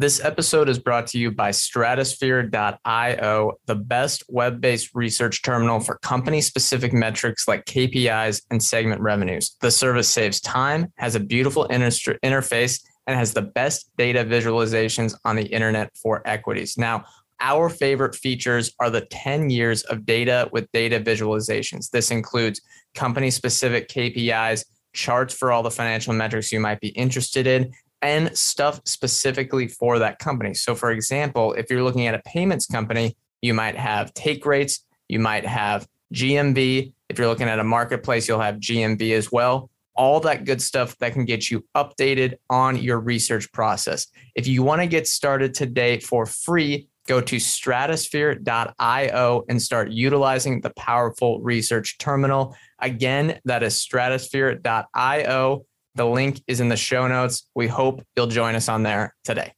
This episode is brought to you by Stratosphere.io, the best web based research terminal for company specific metrics like KPIs and segment revenues. The service saves time, has a beautiful inter- interface, and has the best data visualizations on the internet for equities. Now, our favorite features are the 10 years of data with data visualizations. This includes company specific KPIs, charts for all the financial metrics you might be interested in, and stuff specifically for that company. So, for example, if you're looking at a payments company, you might have take rates, you might have GMV. If you're looking at a marketplace, you'll have GMV as well. All that good stuff that can get you updated on your research process. If you want to get started today for free, go to stratosphere.io and start utilizing the powerful research terminal. Again, that is stratosphere.io. The link is in the show notes. We hope you'll join us on there today.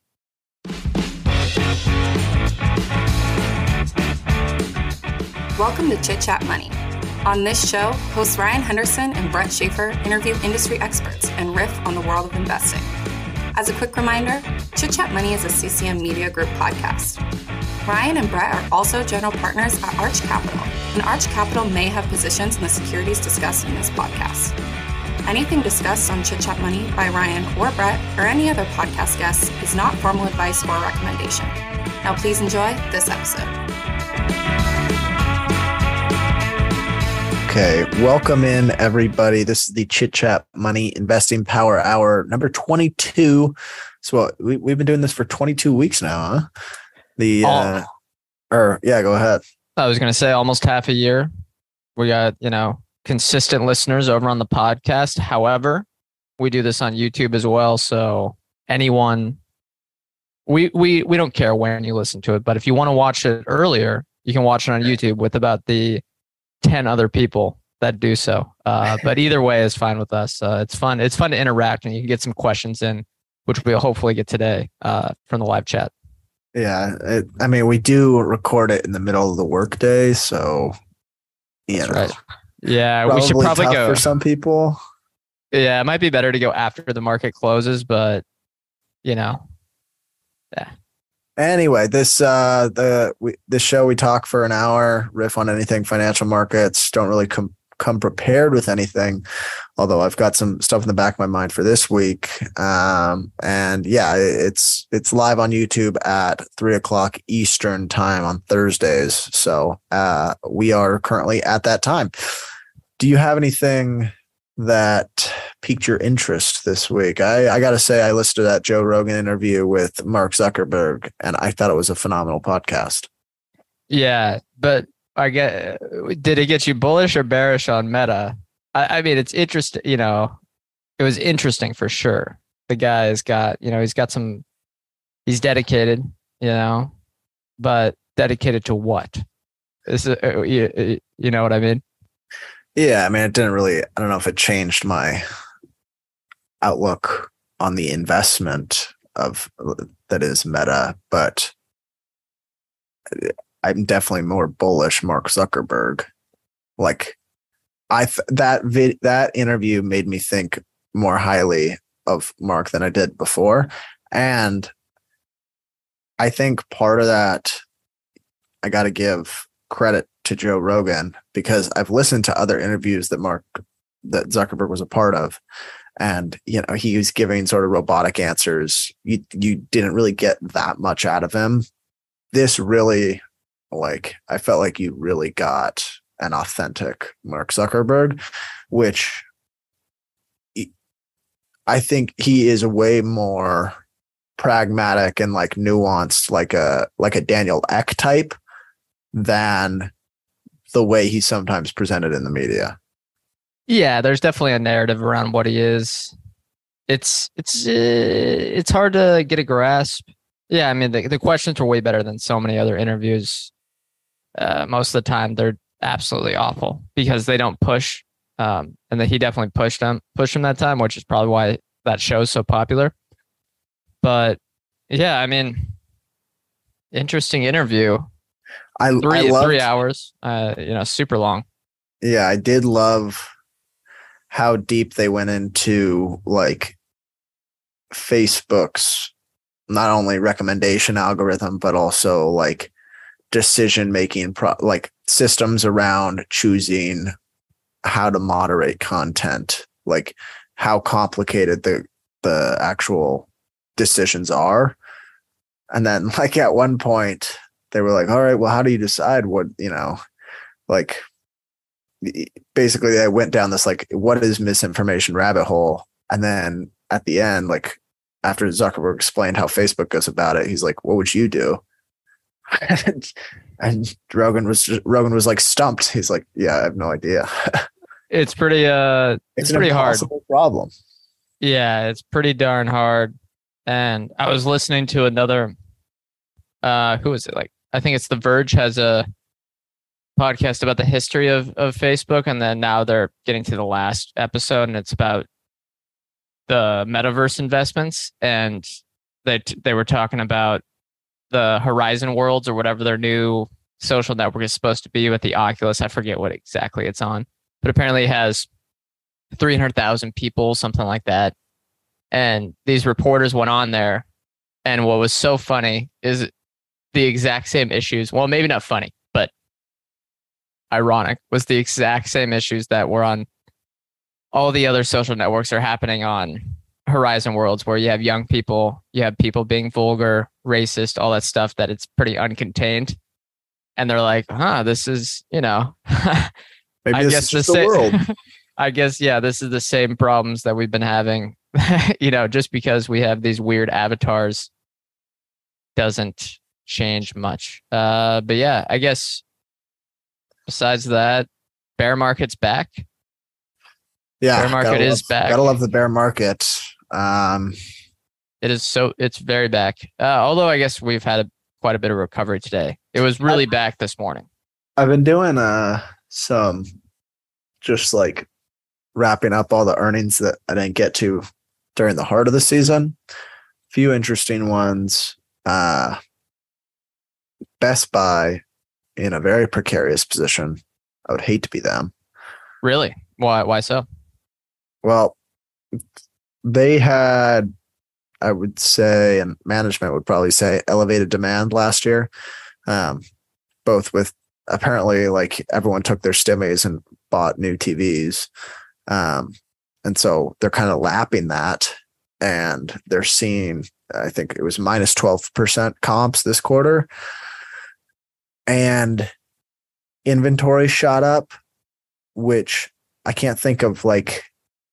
Welcome to Chit Chat Money. On this show, hosts Ryan Henderson and Brett Schaefer interview industry experts and riff on the world of investing. As a quick reminder, Chit Chat Money is a CCM Media Group podcast. Ryan and Brett are also general partners at Arch Capital, and Arch Capital may have positions in the securities discussed in this podcast. Anything discussed on Chit Chat Money by Ryan or Brett or any other podcast guests is not formal advice or recommendation. Now, please enjoy this episode. Okay, welcome in everybody. This is the Chit Chat Money Investing Power Hour number 22. So we, we've been doing this for 22 weeks now, huh? The, uh, or yeah, go ahead. I was going to say almost half a year. We got, you know, consistent listeners over on the podcast. However, we do this on YouTube as well. So anyone, we we we don't care when you listen to it, but if you want to watch it earlier, you can watch it on YouTube with about the ten other people that do so. Uh, but either way is fine with us. Uh, it's fun. It's fun to interact, and you can get some questions in, which we'll hopefully get today uh, from the live chat. Yeah, it, I mean, we do record it in the middle of the workday, so you That's know, right. Yeah, we should probably go. for some people. Yeah, it might be better to go after the market closes, but you know, Anyway, this uh the we, this show we talk for an hour, riff on anything financial markets. Don't really come come prepared with anything, although I've got some stuff in the back of my mind for this week. Um, and yeah, it's it's live on YouTube at three o'clock Eastern time on Thursdays. So uh, we are currently at that time. Do you have anything that piqued your interest this week? I, I got to say, I listened to that Joe Rogan interview with Mark Zuckerberg, and I thought it was a phenomenal podcast. yeah. But I get, did it get you bullish or bearish on Meta? I, I mean, it's interesting. You know, it was interesting for sure. The guy's got, you know, he's got some, he's dedicated. You know, but dedicated to what? Is it, uh, you, you know what I mean? Yeah, I mean, it didn't really. I don't know if it changed my outlook on the investment of that is Meta, but I'm definitely more bullish Mark Zuckerberg. Like, I th- that that interview made me think more highly of Mark than I did before, and I think part of that I got to give credit to Joe Rogan because I've listened to other interviews that Mark that Zuckerberg was a part of. And you know he was giving sort of robotic answers. You you didn't really get that much out of him. This really like I felt like you really got an authentic Mark Zuckerberg which I think he is way more pragmatic and like nuanced like a like a Daniel Ek type than the way he's sometimes presented in the media. Yeah, there's definitely a narrative around what he is. It's it's uh, it's hard to get a grasp. Yeah, I mean the the questions were way better than so many other interviews. Uh, most of the time, they're absolutely awful because they don't push. Um, and that he definitely pushed them pushed him that time, which is probably why that show's so popular. But yeah, I mean, interesting interview. I Three I loved, three hours. Uh, you know, super long. Yeah, I did love how deep they went into like Facebook's not only recommendation algorithm, but also like decision making, pro- like systems around choosing how to moderate content, like how complicated the the actual decisions are. And then like at one point they were like, all right, well, how do you decide what, you know, like basically they went down this like what is misinformation rabbit hole. And then at the end, like after Zuckerberg explained how Facebook goes about it, he's like, what would you do? and, and Rogan was just, Rogan was like stumped. He's like, yeah, I have no idea. it's pretty uh it's, it's pretty hard problem. Yeah, it's pretty darn hard. And I was listening to another uh who was it like I think it's The Verge has a podcast about the history of of Facebook and then now they're getting to the last episode and it's about the metaverse investments and they they were talking about the Horizon Worlds or whatever their new social network is supposed to be with the Oculus. I forget what exactly it's on, but apparently it has 300,000 people, something like that. And these reporters went on there. And what was so funny is the exact same issues. Well, maybe not funny, but ironic was the exact same issues that were on all the other social networks are happening on Horizon Worlds, where you have young people, you have people being vulgar, racist, all that stuff that it's pretty uncontained. And they're like, huh, this is, you know, maybe I guess the, the world. I guess, yeah, this is the same problems that we've been having, you know, just because we have these weird avatars doesn't change much. Uh, but yeah, I guess besides that, bear market's back. Yeah, bear market is love, back. Gotta love the bear market. Um, it is so it's very back. Uh, although I guess we've had a, quite a bit of recovery today. It was really I, back this morning. I've been doing uh some just like wrapping up all the earnings that I didn't get to during the heart of the season. Few interesting ones. Uh Best Buy in a very precarious position. I would hate to be them. Really? Why why so? Well, they had, I would say, and management would probably say, elevated demand last year, um, both with apparently like everyone took their stimmies and bought new TVs. Um, and so they're kind of lapping that and they're seeing, I think it was minus 12% comps this quarter. And inventory shot up, which I can't think of like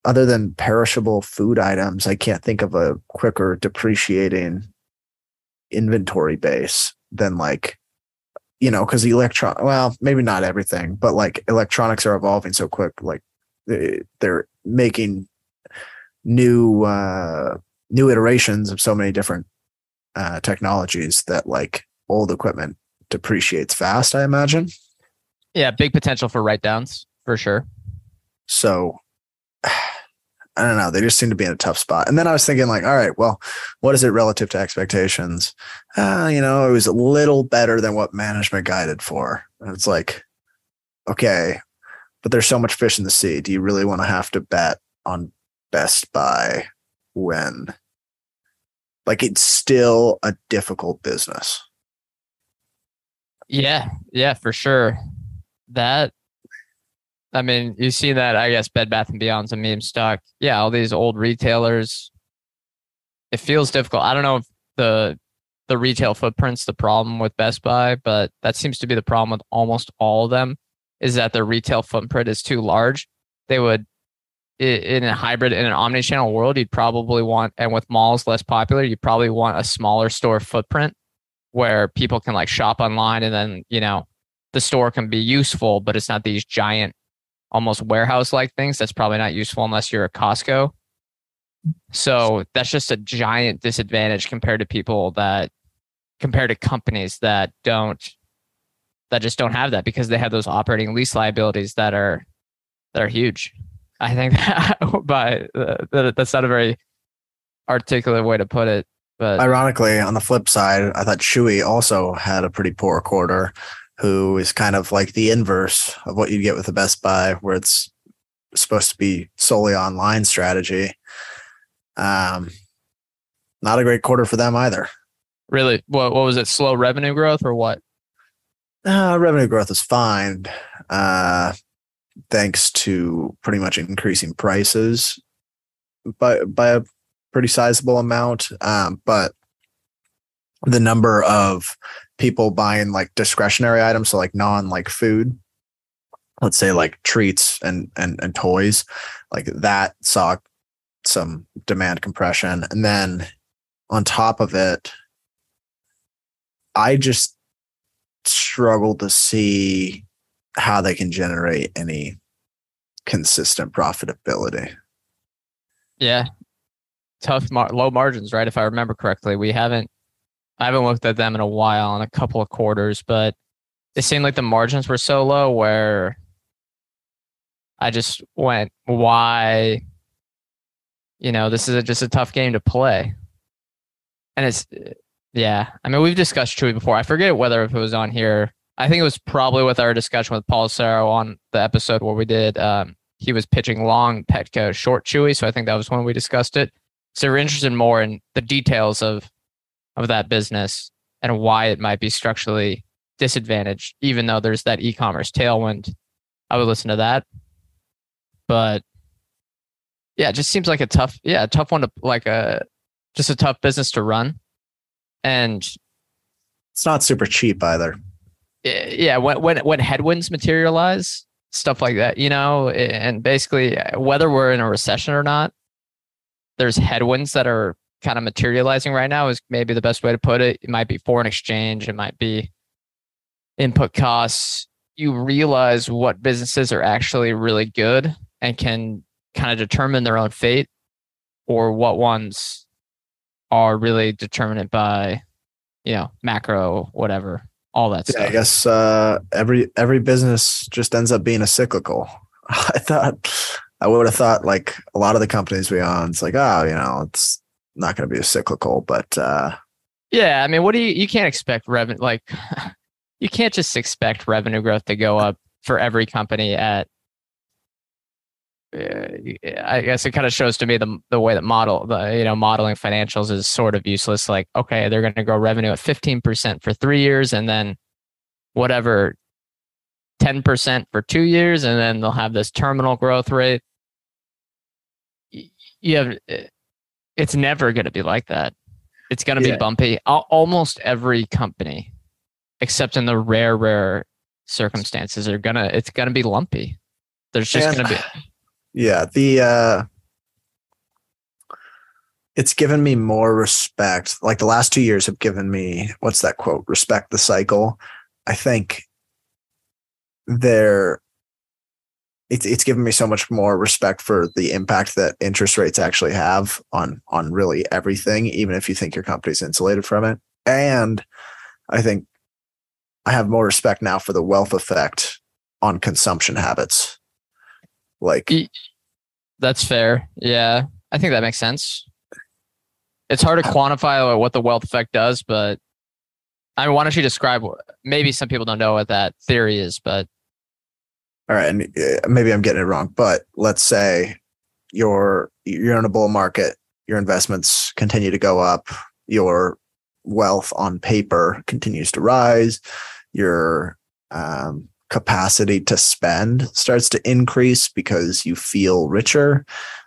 other than perishable food items, I can't think of a quicker depreciating inventory base than like, you know, because the electron, well, maybe not everything, but like electronics are evolving so quick. Like they're making new, uh, new iterations of so many different uh, technologies that like old equipment depreciates fast, I imagine. Yeah, big potential for write downs for sure. So I don't know. They just seem to be in a tough spot. And then I was thinking, like, all right, well, what is it relative to expectations? Uh, you know, it was a little better than what management guided for. And it's like, okay, but there's so much fish in the sea. Do you really want to have to bet on Best Buy when, like, it's still a difficult business? Yeah, yeah, for sure. That I mean, you see that, I guess, Bed Bath and Beyond's a meme stock. Yeah, all these old retailers. It feels difficult. I don't know if the the retail footprint's the problem with Best Buy, but that seems to be the problem with almost all of them. Is that their retail footprint is too large? They would, in a hybrid, in an omni-channel world, you'd probably want, and with malls less popular, you probably want a smaller store footprint where people can like shop online, and then you know the store can be useful, but it's not these giant almost warehouse like things. That's probably not useful unless you're a Costco. So that's just a giant disadvantage compared to people that compared to companies that don't that just don't have that because they have those operating lease liabilities that are that are huge. I think that by uh, that's not a very articulate way to put it. But ironically, on the flip side, I thought Chewy also had a pretty poor quarter who is kind of like the inverse of what you get with the Best Buy, where it's supposed to be solely online strategy. Um, not a great quarter for them either. Really? What what was it? Slow revenue growth or what? Uh, revenue growth is fine, uh, thanks to pretty much increasing prices by by a pretty sizable amount. Um, but the number of people buying like discretionary items, so like non like food, let's say like treats and and and toys, like that saw some demand compression, and then on top of it, I just struggle to see how they can generate any consistent profitability. Yeah. Tough mar- low margins, right? If I remember correctly. We haven't I haven't looked at them in a while in a couple of quarters, but it seemed like the margins were so low where I just went, why? You know, this is a, just a tough game to play. And it's, yeah. I mean, we've discussed Chewy before. I forget whether if it was on here. I think it was probably with our discussion with Paul Sarro on the episode where we did. Um, he was pitching long Petco, short Chewy. So I think that was when we discussed it. So we're interested more in the details of of that business and why it might be structurally disadvantaged, even though there's that e-commerce tailwind. I would listen to that. But yeah, it just seems like a tough, yeah, a tough one to like a just a tough business to run. And it's not super cheap either. Yeah, when when when headwinds materialize, stuff like that, you know, and basically uh, whether we're in a recession or not, there's headwinds that are kind of materializing right now is maybe the best way to put it. It might be foreign exchange, it might be input costs. You realize what businesses are actually really good and can kind of determine their own fate, or what ones are really determined by, you know, macro, whatever, all that yeah, stuff. I guess uh, every every business just ends up being a cyclical. I thought I would have thought like a lot of the companies we own, it's like, oh, you know, it's not going to be a cyclical, but uh, yeah, I mean, what do you you can't expect revenue like you can't just expect revenue growth to go up for every company at I guess it kind of shows to me the the way that model the you know modeling financials is sort of useless. Like, okay, they're going to grow revenue at fifteen percent for three years, and then whatever ten percent for two years, and then they'll have this terminal growth rate. You have it's never going to be like that. It's going to yeah. be bumpy. Almost every company, except in the rare, rare circumstances, are gonna. It's going to be lumpy. There's just going to be. Yeah, the uh, it's given me more respect. Like the last two years have given me what's that quote? Respect the cycle. I think there it's it's given me so much more respect for the impact that interest rates actually have on on really everything, even if you think your company's insulated from it. And I think I have more respect now for the wealth effect on consumption habits. Like that's fair. Yeah. I think that makes sense. It's hard to uh, quantify what the wealth effect does, but I mean, why don't you describe? Maybe some people don't know what that theory is, but all right, and uh, maybe I'm getting it wrong, but let's say you're you're in a bull market, your investments continue to go up, your wealth on paper continues to rise, your um, capacity to spend starts to increase because you feel richer.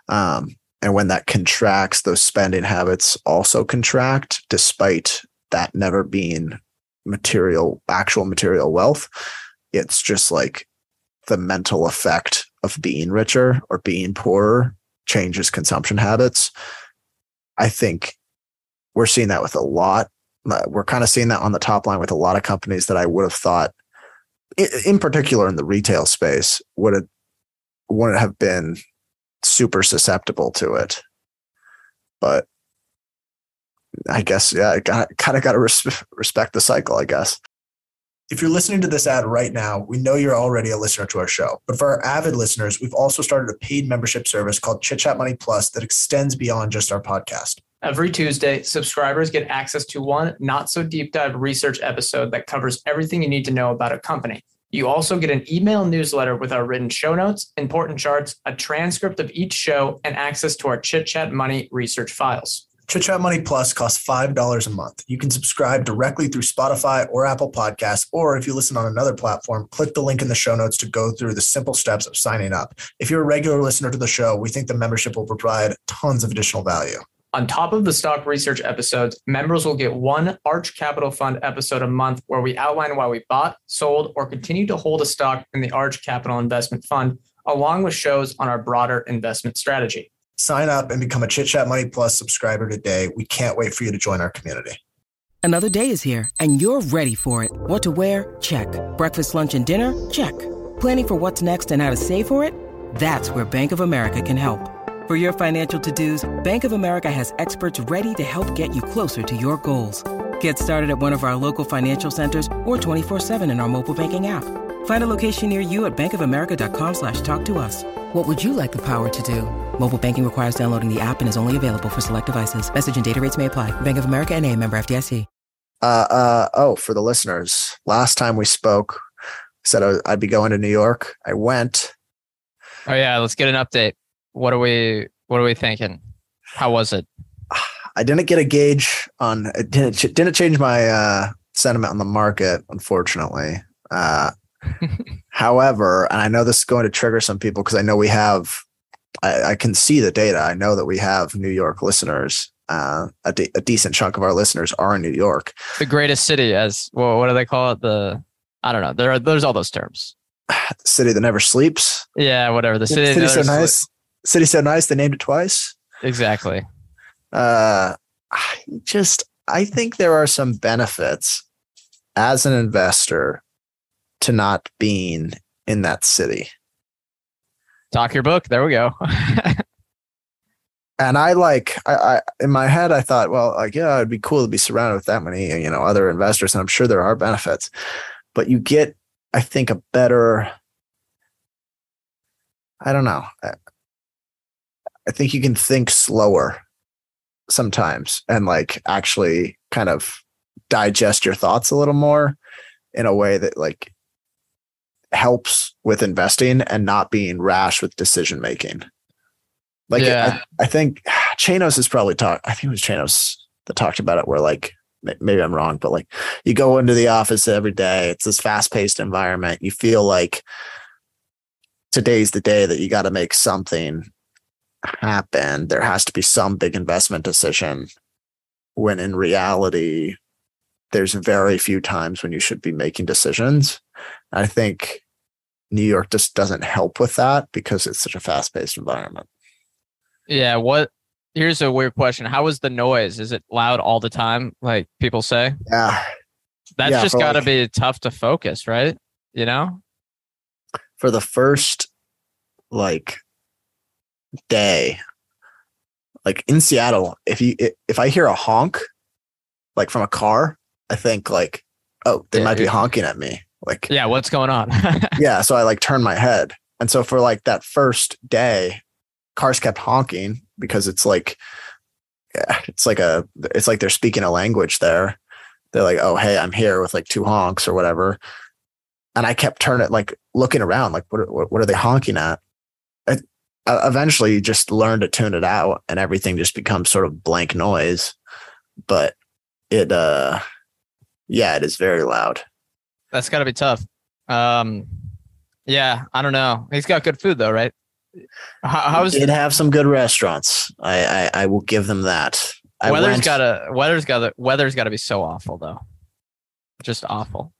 Um, and when that contracts, those spending habits also contract, despite that never being material, actual material wealth. It's just like the mental effect of being richer or being poorer changes consumption habits. I think we're seeing that with a lot. We're kind of seeing that on the top line with a lot of companies that I would have thought, in particular in the retail space, would have wouldn't have been super susceptible to it. But I guess yeah, kind of got to res- respect the cycle. I guess. If you're listening to this ad right now, we know you're already a listener to our show. But for our avid listeners, we've also started a paid membership service called Chit Chat Money Plus that extends beyond just our podcast. Every Tuesday, subscribers get access to one not so deep dive research episode that covers everything you need to know about a company. You also get an email newsletter with our written show notes, important charts, a transcript of each show, and access to our Chit Chat Money research files. Chit Chat Money Plus costs $5 a month. You can subscribe directly through Spotify or Apple Podcasts, or if you listen on another platform, click the link in the show notes to go through the simple steps of signing up. If you're a regular listener to the show, we think the membership will provide tons of additional value. On top of the stock research episodes, members will get one Arch Capital Fund episode a month where we outline why we bought, sold, or continue to hold a stock in the Arch Capital Investment Fund, along with shows on our broader investment strategy. Sign up and become a Chit Chat Money Plus subscriber today. We can't wait for you to join our community. Another day is here and you're ready for it. What to wear? Check. Breakfast, lunch, and dinner? Check. Planning for what's next and how to save for it? That's where Bank of America can help. For your financial to-dos, Bank of America has experts ready to help get you closer to your goals. Get started at one of our local financial centers or 24-7 in our mobile banking app. Find a location near you at bankofamerica.com slash talk to us. What would you like the power to do? Mobile banking requires downloading the app and is only available for select devices. Message and data rates may apply. Bank of America and a member FDIC. Uh, uh, oh, for the listeners, last time we spoke, I said I- I'd be going to New York. I went. Oh yeah, let's get an update. What are we what are we thinking? How was it? I didn't get a gauge on. It didn't didn't change my uh, sentiment on the market, unfortunately. Uh, however, and I know this is going to trigger some people because I know we have. I, I can see the data. I know that we have New York listeners. Uh, a, de- a decent chunk of our listeners are in New York. The greatest city as well, what do they call it? The I don't know. There are there's all those terms. City that never sleeps. Yeah, whatever. The city. City so nice. City so nice. They named it twice. Exactly. uh I just i think there are some benefits as an investor to not being in that city Talk your book. There we go. and i like I, I in my head i thought well like yeah it'd be cool to be surrounded with that many you know other investors and i'm sure there are benefits but you get i think a better i don't know I- i think you can think slower sometimes and like actually kind of digest your thoughts a little more in a way that like helps with investing and not being rash with decision making like Yeah. I, I think Chanos has probably talked. I think it was Chanos that talked about it. Where like maybe I'm wrong, but like you go into the office every day. It's this fast paced environment. You feel like today's the day that you got to make something happen. There has to be some big investment decision. When in reality, there's very few times when you should be making decisions. I think New York just doesn't help with that because it's such a fast paced environment. yeah. What? Here's a weird question. How is the noise? Is it loud all the time? Like people say. Yeah. That's Yeah, just got to like- be tough to focus, right? You know. for the first like day like in Seattle if you if I hear a honk like from a car I think like oh they Yeah, might be honking at me like Yeah. What's going on? yeah so I like turned my head. And so for like that first day cars kept honking because it's like yeah, it's like a it's like they're speaking a language there. They're like oh hey i'm here with like two honks or whatever. And i kept turning like looking around like what, what, what are they honking at? It, uh, eventually you just learn to tune it out and everything just becomes sort of blank noise. But it uh yeah it is very loud That's got to be tough. Um, yeah, I don't know. He's got good food though, right? How, how's did have some good restaurants i i, I will give them that I weather's went- got to weather's got to weather's got to be so awful though, just awful.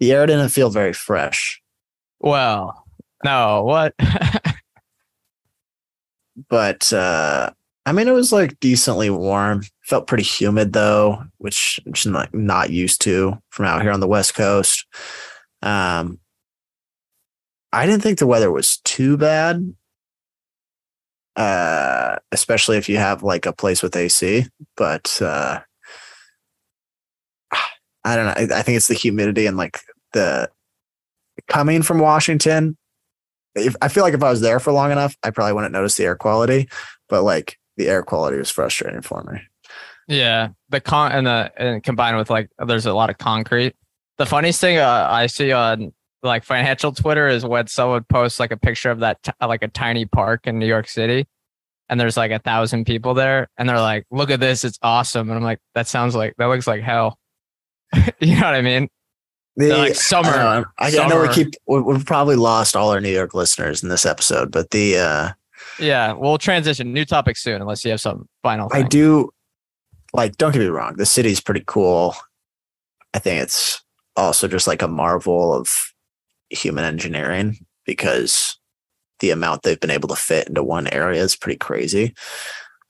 the air didn't feel very fresh Well, no, what? but uh I mean it was like decently warm. Felt pretty humid though, which I'm just not not used to from out here on the West Coast. Um I didn't think the weather was too bad. Uh especially if you have like a place with AC, but uh I don't know. I, I think it's the humidity and like the coming from Washington, if I feel like if I was there for long enough, I probably wouldn't notice the air quality, but like the air quality was frustrating for me. yeah, the con and the and combined with like there's a lot of concrete. The funniest thing uh, I see on like financial Twitter is when someone posts like a picture of that t- like a tiny park in New York City, and there's like a thousand people there and they're like, look at this, it's awesome. And I'm like, that sounds like that looks like hell. you know what I mean? The, like summer. I know, I, I know we keep we- we've probably lost all our New York listeners in this episode, but the uh Yeah, we'll transition. New topic soon, unless you have some final. I do like don't get me wrong, the city's pretty cool. I think it's also just like a marvel of human engineering because the amount they've been able to fit into one area is pretty crazy.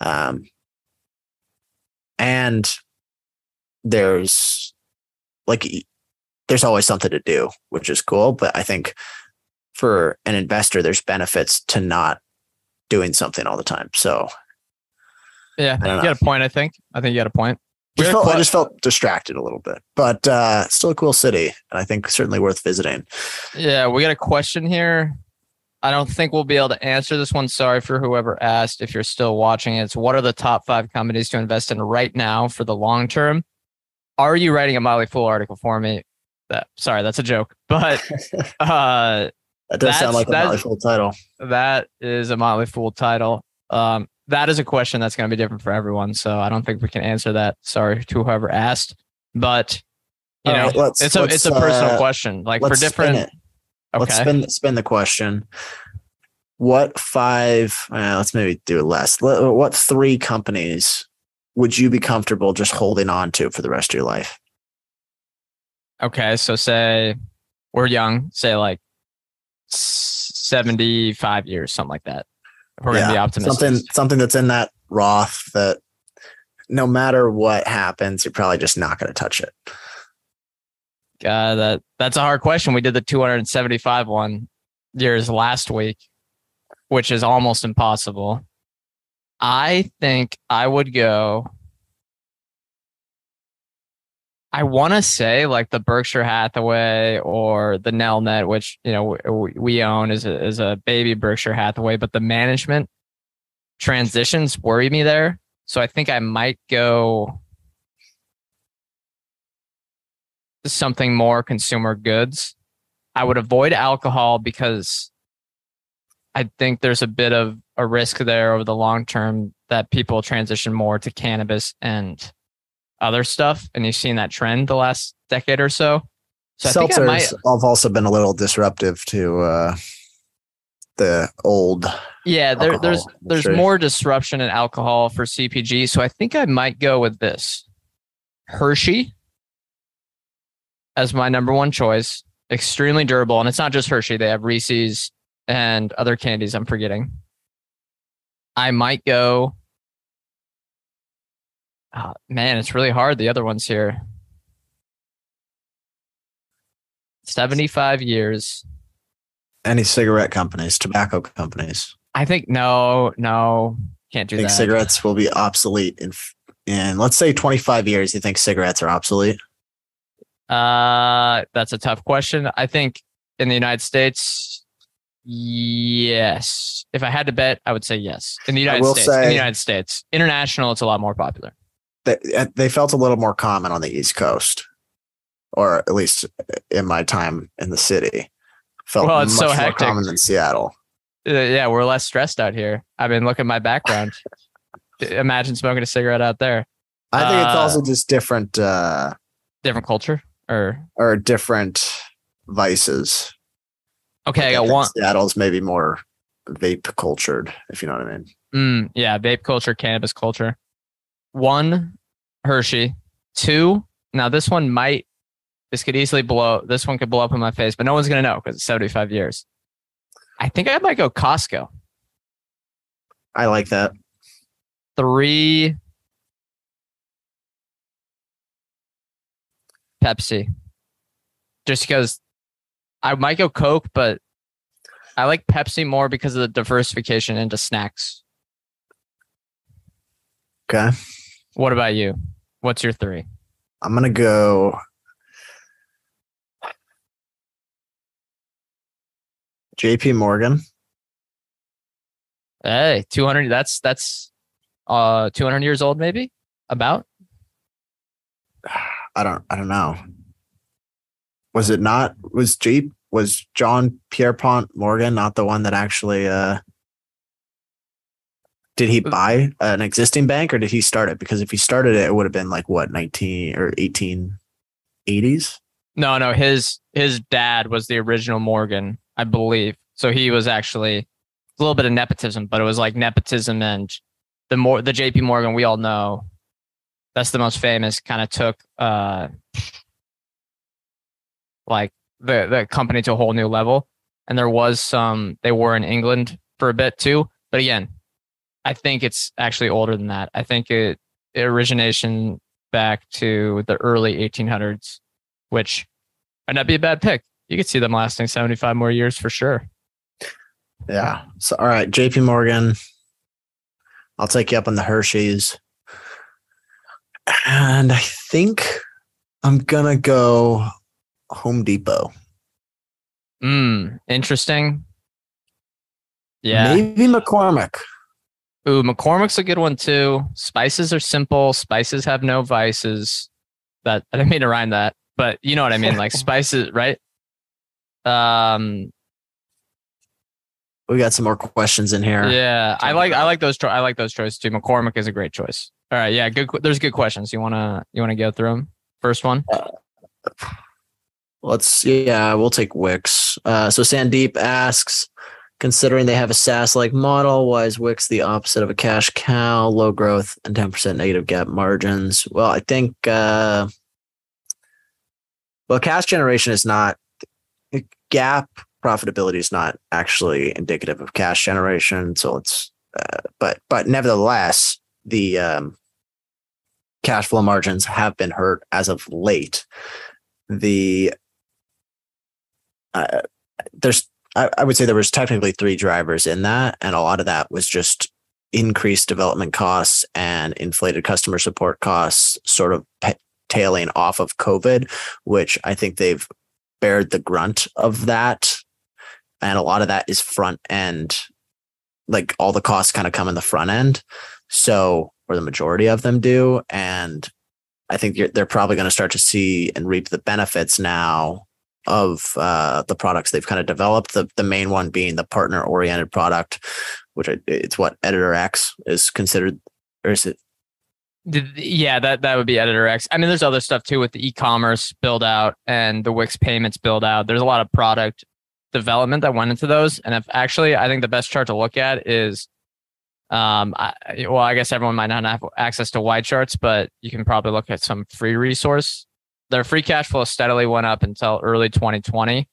Um and there's like there's always something to do, which is cool, but I think for an investor there's benefits to not doing something all the time. So Yeah, you got a point. I think. I think you got a point. Just felt, I just felt distracted a little bit, but uh, still a cool city, and I think certainly worth visiting. Yeah, we got a question here. I don't think we'll be able to answer this one. Sorry for whoever asked. If you're still watching, it's what are the top five companies to invest in right now for the long term? Are you writing a Motley Fool article for me? That sorry, that's a joke, but uh, That does That's- sound like a Motley Fool title. that is a Motley Fool title. Um, that is a question that's going to be different for everyone. So I don't think we can answer that. Sorry to whoever asked, but you All know, right, let's- it's a it's a personal uh, question. Like for different. Okay. Let's spin spin the question. What five? Uh, let's maybe do less. What three companies would you be comfortable just holding on to for the rest of your life? Okay, so say we're young, say like 75 years, something like that. We're going to be optimistic. Something something that's in that Roth that no matter what happens, you're probably just not going to touch it. Uh, that that's a hard question. We did the 275 one years last week, which is almost impossible. I think I would go. I want to say like the Berkshire Hathaway or the Nelnet, which you know we, we own is a, as a baby Berkshire Hathaway, but the management transitions worry me there. So I think I might go something more consumer goods. I would avoid alcohol because I think there's a bit of a risk there over the long term that people transition more to cannabis and other stuff. And you've seen that trend the last decade or so. So I think I might, have also been a little disruptive to uh, the old. yeah, there, there's there's more disruption in alcohol for CPG. So I think I might go with this Hershey as my number one choice. Extremely durable, and it's not just Hershey. They have Reese's and other candies. I'm forgetting. I might go. Ah, man, it's really hard. The other ones here. 75 years. Any cigarette companies, tobacco companies. I think no, no, can't do think that. cigarettes will be obsolete in in let's say 25 years. You think cigarettes are obsolete? Uh, that's a tough question. I think in the United States, yes. If I had to bet, I would say yes. In the United States, in the United States, international, it's a lot more popular. They, uh, they felt a little more common on the East Coast, or at least in my time in the city. Felt Well, much it's so more hectic. common than Seattle. Uh, yeah, we're less stressed out here. I mean, look at my background. Imagine smoking a cigarette out there. I think it's Uh, also just different uh, Different culture, or or different vices. okay, I Like, got one. Seattle's maybe more vape cultured, if you know what I mean. Mm, yeah, vape culture, cannabis culture. One, Hershey. Two, now this one might, this could easily blow, this one could blow up in my face, but no one's going to know because it's 75 years. I think I might go Costco. I like that. Three, Pepsi. Just because I might go Coke, but I like Pepsi more because of the diversification into snacks. Okay. What about you? What's your three? I'm gonna go. J.P. Morgan. Hey, 200 that's that's uh 200 years old maybe? About? I don't. I don't know. Was it not? Was J. Was John Pierpont Morgan not the one that actually uh, Did he buy an existing bank or did he start it? Because if he started it, it would have been like what, 19 or 1880s? No, no, his his dad was the original Morgan, I believe. So he was actually a little bit of nepotism, but it was like nepotism and the more the JP Morgan we all know. That's the most famous, kind of took uh like the the company to a whole new level. And there was some they were in England for a bit too. But again, I think it's actually older than that. I think it, it origination back to the early 1800s, which might not be a bad pick. You could see them lasting 75 more years for sure. Yeah. So, all right, JP Morgan. I'll take you up on the Hershey's. And I think I'm going to go Home Depot. Hmm. interesting. Yeah. Maybe McCormick. Ooh, McCormick's a good one too. Spices are simple. Spices have no vices. That I didn't mean to rhyme that, but you know what I mean. Like spices, right? Um, we got some more questions in here. Yeah, I like I like those. I like those choices too. McCormick is a great choice. All right, yeah, good. There's good questions. You wanna you wanna go through them? First one. Uh, let's yeah, we'll take Wix. Uh, so Sandeep asks, considering they have a SaaS like model, why is Wix the opposite of a cash cow? Low growth and ten percent negative GAAP margins. Well, I think uh, well, cash generation is not GAAP profitability is not actually indicative of cash generation. So it's, uh, but but nevertheless, the um, cash flow margins have been hurt as of late. The uh, there's I, I would say there was technically three drivers in that, and a lot of that was just increased development costs and inflated customer support costs, sort of tailing off of COVID, which I think they've bared the grunt of that. And a lot of that is front end like all the costs kind of come in the front end so or the majority of them do. And i think they're probably going to start to see and reap the benefits now of uh, the products they've kind of developed the, the main one being the partner oriented product which it's what editor x is considered or is it yeah, that that would be Editor X. I mean, there's other stuff too with the e-commerce build out and the Wix payments build out. There's a lot of product development that went into those. And if actually, I think the best chart to look at is, um, I, well, I guess everyone might not have access to YCharts, but you can probably look at some free resource. Their free cash flow steadily went up until early 2020.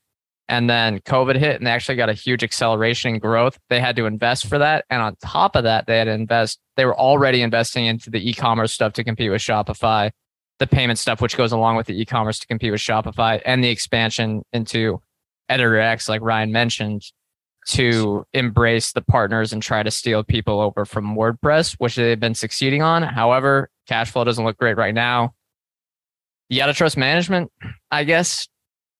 And then COVID hit and they actually got a huge acceleration in growth. They had to invest for that. And on top of that, they had to invest, they were already investing into the e commerce stuff to compete with Shopify, the payment stuff, which goes along with the e commerce to compete with Shopify, and the expansion into editor X, like Ryan mentioned, to embrace the partners and try to steal people over from WordPress, which they've been succeeding on. However, cash flow doesn't look great right now. You got to trust management, I guess.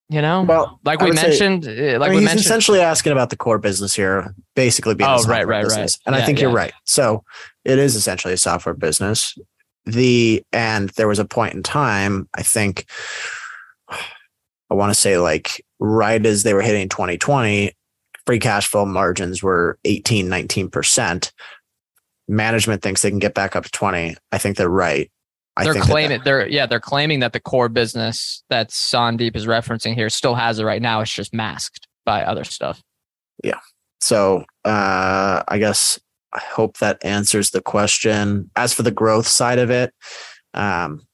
You know, well, like we mentioned, say, uh, like I mean, we he's mentioned, essentially asking about the core business here, basically being oh, right, right, business. right. And yeah, I think yeah. you're right. So it is essentially a software business. The and there was a point in time, I think, I want to say like right as they were hitting 2020, free cash flow margins were 18, 19%. Management thinks they can get back up to 20. I think they're right. I they're claiming that, they're yeah, they're claiming that the core business that Sandeep is referencing here still has it right now. It's just masked by other stuff. Yeah. So uh I guess I hope that answers the question. As for the growth side of it, um,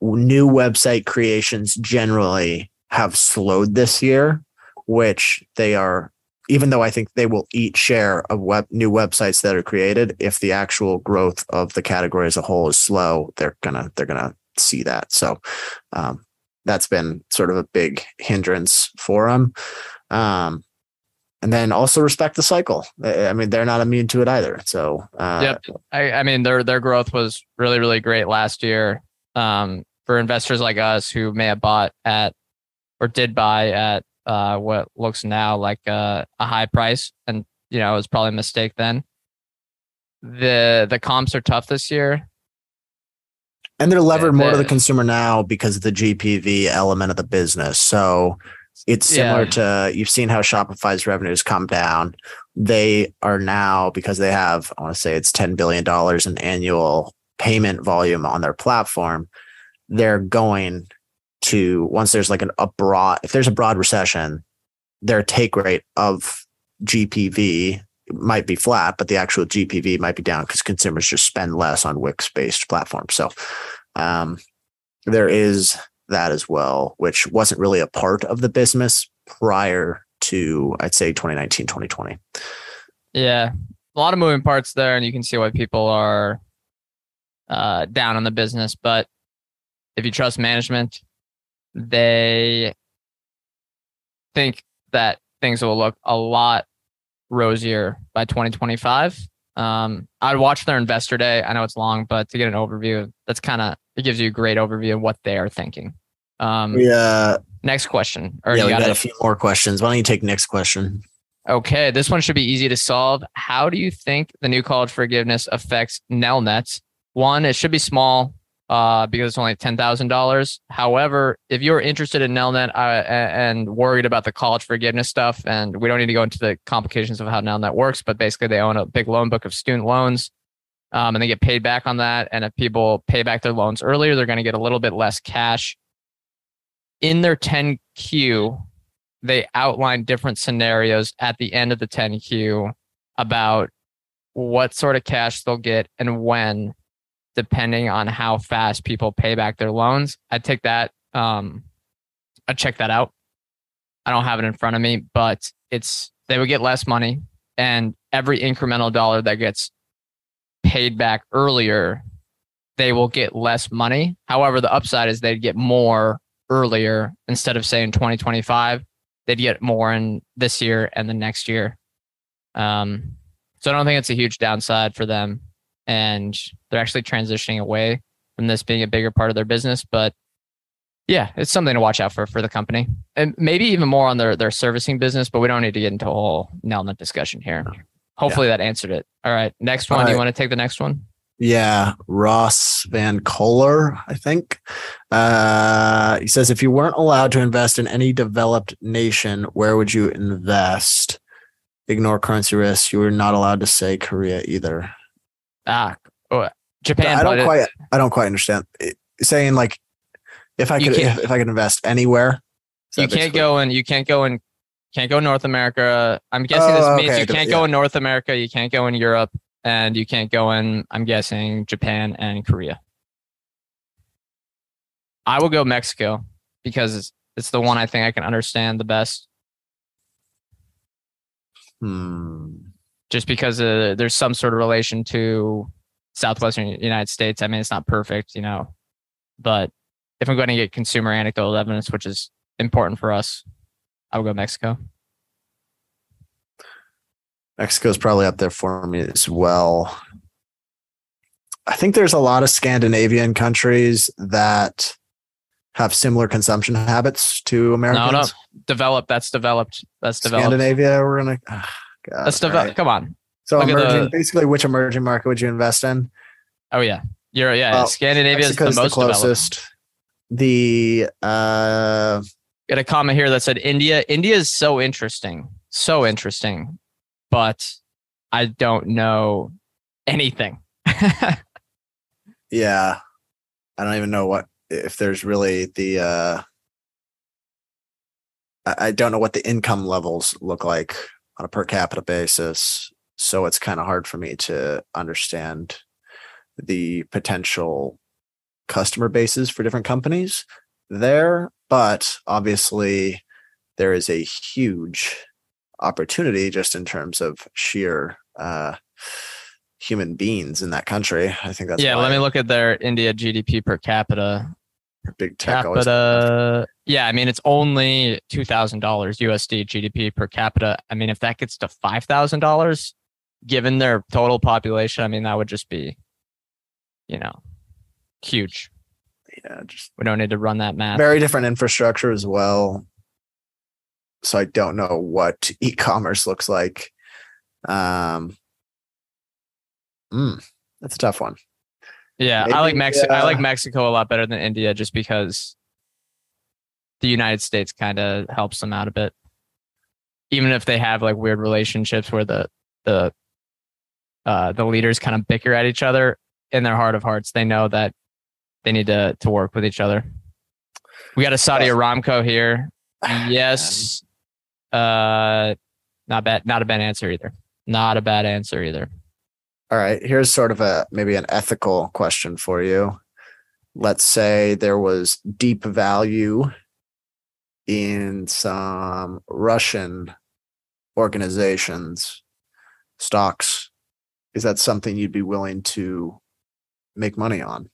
new website creations generally have slowed this year, which they are, even though I think they will eat share of web new websites that are created, if the actual growth of the category as a whole is slow, they're gonna they're gonna see that. So um, that's been sort of a big hindrance for them. Um, and then also respect the cycle. I mean, they're not immune to it either. So, uh, yep. I, I mean, their their growth was really really great last year. Um, for investors like us who may have bought at or did buy at uh, what looks now like a, a high price, and you know it was probably a mistake then. The the comps are tough this year, and they're levered more to the consumer now because of the GPV element of the business. So it's similar yeah. to you've seen how Shopify's revenues come down. they are now because they have I want to say it's ten billion dollars in annual payment volume on their platform. They're going to once there's like an a broad if there's a broad recession, their take rate of GPV might be flat, but the actual GPV might be down because consumers just spend less on Wix based platforms. So um, there is that as well, which wasn't really a part of the business prior to, I'd say, 2019, 2020. Yeah. A lot of moving parts there, and you can see why people are uh, down on the business. But if you trust management, they think that things will look a lot rosier by 2025. Um, I'd watch their investor day. I know it's long, but to get an overview, that's kind of it gives you a great overview of what they are thinking. Um, yeah. Next question. Or yeah, you we got got a few more questions. Why don't you take next question? Okay, this one should be easy to solve. How do you think the new college forgiveness affects Nelnet? One, it should be small uh, because it's only ten thousand dollars. However, if you're interested in Nelnet uh, and worried about the college forgiveness stuff, and we don't need to go into the complications of how Nelnet works, but basically they own a big loan book of student loans, um, and they get paid back on that. And if people pay back their loans earlier, they're going to get a little bit less cash. In their 10Q, they outline different scenarios at the end of the 10Q about what sort of cash they'll get and when, depending on how fast people pay back their loans. I'd take that. Um, I'd check that out. I don't have it in front of me, but it's they would get less money, and every incremental dollar that gets paid back earlier, they will get less money. However, the upside is they'd get more earlier instead of saying 2025 they'd get more in this year and the next year. Um, so I don't think it's a huge downside for them. And they're actually transitioning away from this being a bigger part of their business. But yeah, it's something to watch out for for the company. And maybe even more on their, their servicing business, but we don't need to get into a whole Nelnet discussion here. Hopefully that answered it. All right. Next one. All Do you want to take the next one? Yeah, Ross Van Kohler, I think. Uh, he says, if you weren't allowed to invest in any developed nation, where would you invest? Ignore currency risk. You were not allowed to say Korea either. Ah, oh, Japan. I don't but it- quite. I don't quite understand. It- saying like, if I You could, if, if I could invest anywhere, you can't basically- go and you can't go in can't go North America. I'm guessing this Oh, means okay, you can't go in North America, you can't go in Europe, and you can't go in I'm guessing Japan and Korea. I will go Mexico because it's, it's the one I think I can understand the best Hmm. Just because uh, there's some sort of relation to southwestern United States. I mean, it's not perfect, you know, but if I'm going to get consumer anecdotal evidence, which is important for us, I will go Mexico. Mexico's probably up there for me as well. I think there's a lot of Scandinavian countries that have similar consumption habits to Americans. No, no, developed. That's developed. That's developed. Scandinavia, we're gonna. God, That's developed. right. Come on. So Look emerging, the- basically, which emerging market would you invest in? Oh yeah, you're yeah. Scandinavia is the most developed. closest. The uh, Got a comment here that said India. India is so interesting, so interesting, but I don't know anything. yeah, I don't even know what if there's really the. uh I don't know what the income levels look like on a per capita basis, so it's kind of hard for me to understand the potential customer bases for different companies there. But obviously, there is a huge opportunity just in terms of sheer uh, human beings in that country. I think that's yeah, let me look at their India GDP per capita. Big tech always Capita. Yeah, I mean it's only two thousand dollars USD GDP per capita. I mean if that gets to five thousand dollars, given their total population, I mean that would just be, you know, huge. yeah, just We don't need to run that math. very different infrastructure as well. So I don't know what e-commerce looks like. Um, mm, that's a tough one. Yeah, I like Maybe, Mexico. I like uh, Mexico a lot better than India, just because the United States kind of helps them out a bit. even if they have like weird relationships where the the uh, the leaders kind of bicker at each other in their heart of hearts, they know that they need to to work with each other. We got a Saudi Aramco here. Yes. Uh, not bad. Not a bad answer either. Not a bad answer either. All right. Here's sort of a maybe an ethical question for you. Let's say there was deep value in some Russian organizations, stocks. Is that something you'd be willing to make money on?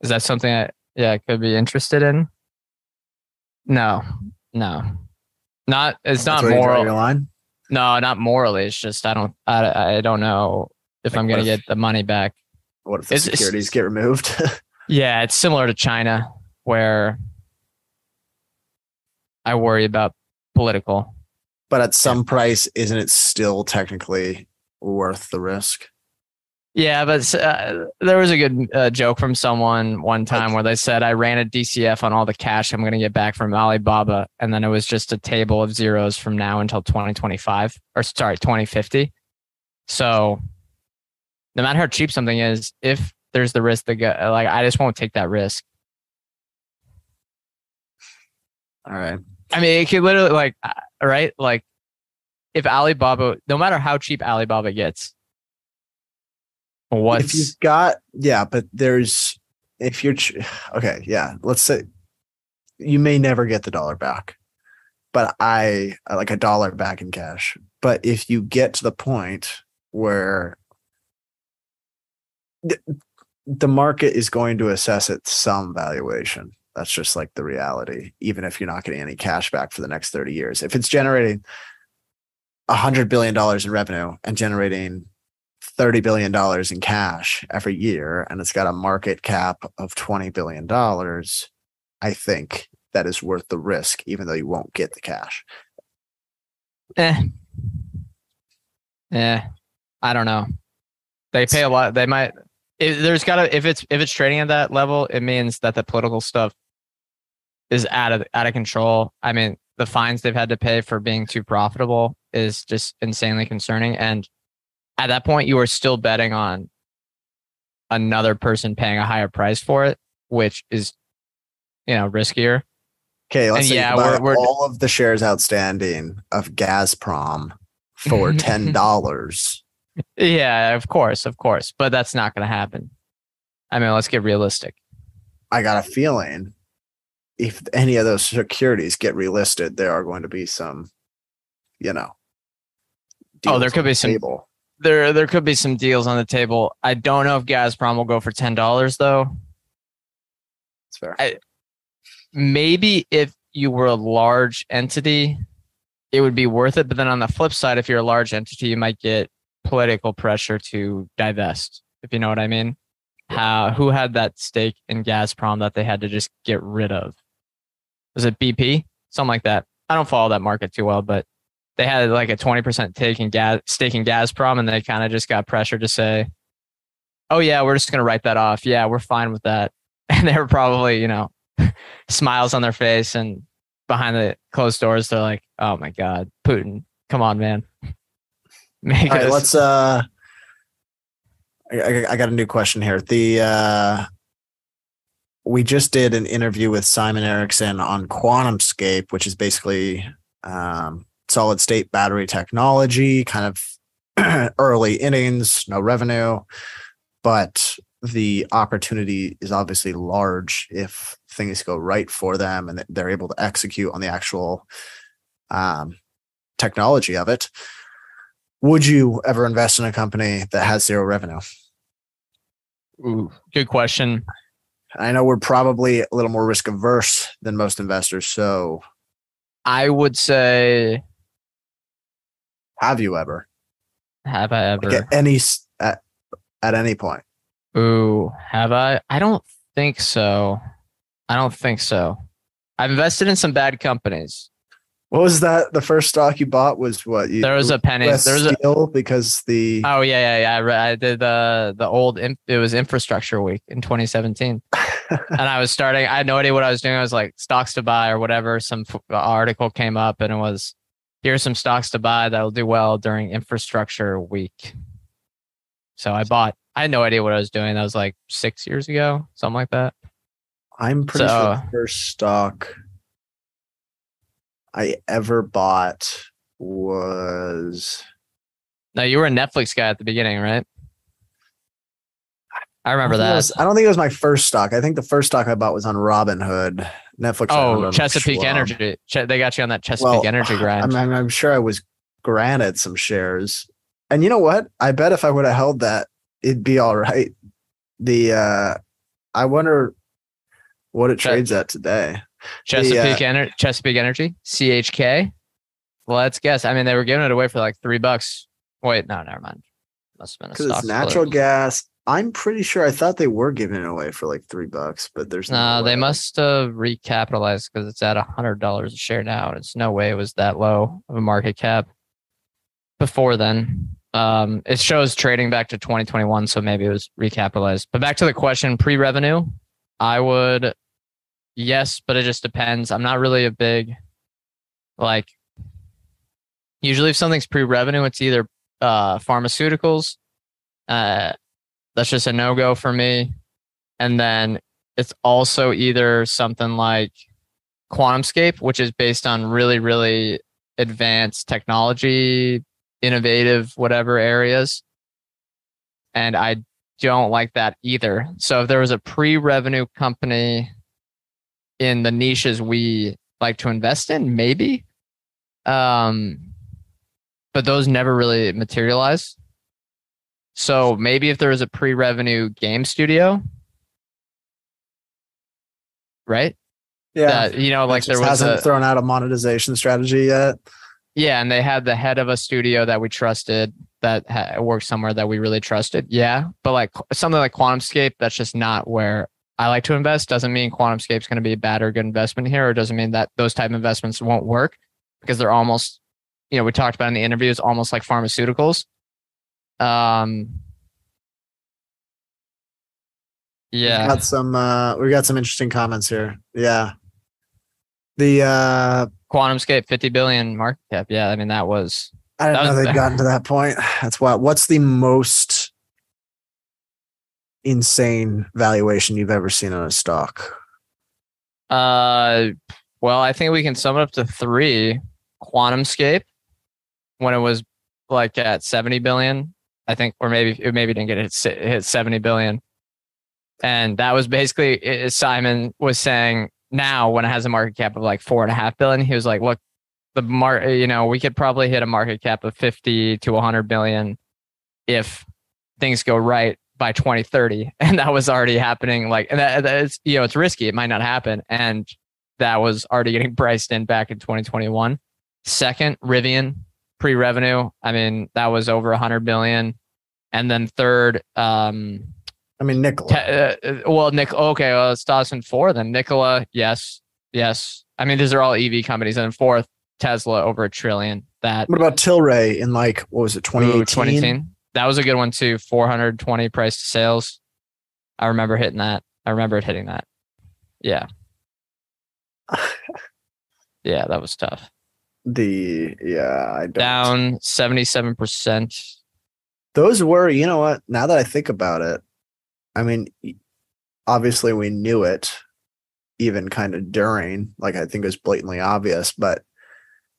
Is that something I yeah I could be interested in? No, no, not. It's That's not where you draw Your moral. No, not morally. It's just I don't. I I don't know if Like, I'm gonna get the money back. What if the It's- it's- securities get removed? Yeah, it's similar to China where I worry about political. but at some price, isn't it still technically worth the risk? Yeah, but uh, there was a good uh, joke from someone one time where they said, I ran a DCF on all the cash I'm going to get back from Alibaba. And then it was just a table of zeros from now until 2025 or sorry, 2050. So no matter how cheap something is, if there's the risk that go, like, I just won't take that risk. All right. I mean, it could literally like, uh, right? Like if Alibaba, no matter how cheap Alibaba gets, what if you've got yeah but there's if you're okay yeah let's say you may never get the dollar back but I like a dollar back in cash but if you get to the point where the, market is going to assess it some valuation that's just like the reality even if you're not getting any cash back for the next 30 years if it's generating a hundred billion dollars in revenue and generating $30 billion in cash every year and it's got a market cap of $20 billion, I think that is worth the risk, even though you won't get the cash. eh. Eh. I don't know. They pay a lot. They might. If there's gotta if it's if it's trading at that level, it means that the political stuff is out of out of control. I mean, the fines they've had to pay for being too profitable is just insanely concerning. And at that point, you are still betting on another person paying a higher price for it, which is, you know, riskier. Okay, let's And say yeah, we're- we're- all of the shares outstanding of Gazprom for $10. Yeah, of course, of course, but that's not going to happen. I mean, let's get realistic. I got a feeling if any of those securities get relisted, there are going to be some, you know. Oh, there could on be the some- table. There, there could be some deals on the table. I don't know if Gazprom will go for ten dollars though. It's fair. I- Maybe if you were a large entity, it would be worth it. But then on the flip side, if you're a large entity, you might get political pressure to divest. If you know what I mean. How who had that stake in Gazprom that they had to just get rid of? Was it BP? Something like that. I don't follow that market too well, but they had like a 20% take in gas stake in Gazprom and they kind of just got pressure to say, Oh yeah, we're just gonna write that off. Yeah, we're fine with that. And they were probably, you know, smiles on their face and behind the closed doors, they're like, Oh my God, Putin, come on, man. Make All right, let's uh I, I- got a new question here. The uh we just did an interview with Simon Erickson on QuantumScape, which is basically um, solid state battery technology, kind of early innings, no revenue, but the opportunity is obviously large if things go right for them and they're able to execute on the actual um, technology of it. Would you ever invest in a company that has zero revenue? Ooh, good question. I know we're probably a little more risk averse than most investors. So, I would say, have you ever, have I ever? like at any at, at any point? Ooh, have I? I don't think so. I don't think so. I've invested in some bad companies. What was that? The first stock you bought was what? You, There was a penny. There was a. Because the Oh yeah, yeah, yeah. I, re- I did the the old. in- It was Infrastructure Week in 2017, and I was starting. I had no idea what I was doing. I was like stocks to buy or whatever. Some f- article came up, and it was here's some stocks to buy that'll do well during infrastructure week. So I bought. I had no idea what I was doing. That was like six years ago, something like that. I'm pretty So- sure the first stock I ever bought was No, you were a Netflix guy at the beginning, right? I remember I don't think it that. was- I don't think it was my first stock. I think the first stock I bought was on Robinhood. Netflix. Oh, Chesapeake. Energy. They got you on that Chesapeake Well, Energy grind. I'm, I'm, I'm sure I was granted some shares. And you know what? I bet if I would have held that, it'd be all right. The uh I wonder what it Che- trades at today. Chesapeake Energy. Chesapeake Energy. CHK. Let's guess. I mean, they were giving it away for like three bucks. Wait, no, never mind. Must have been a Because stock. it's natural split. gas. I'm pretty sure I thought they were giving it away for like three bucks, but there's No, they must have recapitalized because it's at a hundred dollars a share now. and It's no way it was that low of a market cap before then. Um, it shows trading back to 2021, so maybe it was recapitalized. But back to the question, pre-revenue, I would yes, but it just depends. I'm not really a big like. Usually, if something's pre-revenue, it's either uh, pharmaceuticals. Uh, that's just a no-go for me. And then it's also either something like QuantumScape, which is based on really, really advanced technology, innovative, whatever areas. And I don't like that either. So if there was a pre revenue company in the niches we like to invest in, maybe. Um, but those never really materialize. So maybe if there was a pre revenue game studio, right? yeah. that you know like there was hasn't a thrown out a monetization strategy yet. yeah and they had the head of a studio that we trusted that ha- worked somewhere that we really trusted yeah but like something like quantumscape that's just not where i like to invest doesn't mean quantumscape's going to be a bad or good investment here or doesn't mean that those type of investments won't work because they're almost you know we talked about in the interviews almost like pharmaceuticals um yeah We've got some uh we got some interesting comments here. Yeah. The uh quantumscape 50 billion market cap yeah i mean that was I didn't That know was- they'd gotten to that point. That's why what's the most insane valuation you've ever seen on a stock? Uh, well, I think we can sum it up to three. QuantumScape, when it was like at seventy billion, I think, or maybe it maybe didn't get hit, hit seventy billion, and that was basically Simon was saying now when it has a market cap of like four and a half billion, he was like, look, the mar, you know, we could probably hit a market cap of fifty to hundred billion if things go right by 2030 and that was already happening like and that, that is you know it's risky it might not happen and that was already getting priced in back in 2021 second rivian pre-revenue i mean that was over 100 billion and then third um I mean Nikola. te- uh, well nick okay well it's Dawson four then nikola yes yes i mean these are all ev companies and then fourth tesla over a trillion that What about Tilray in like what was it, Ooh, 2018? 2018. That was a good one too. 420 price to sales. I remember hitting that. I remember it hitting that. Yeah. Yeah, that was tough. The yeah, I don't Down 77%. those were you know what now that i think about it i mean obviously we knew it even kind of during like i think it was blatantly obvious but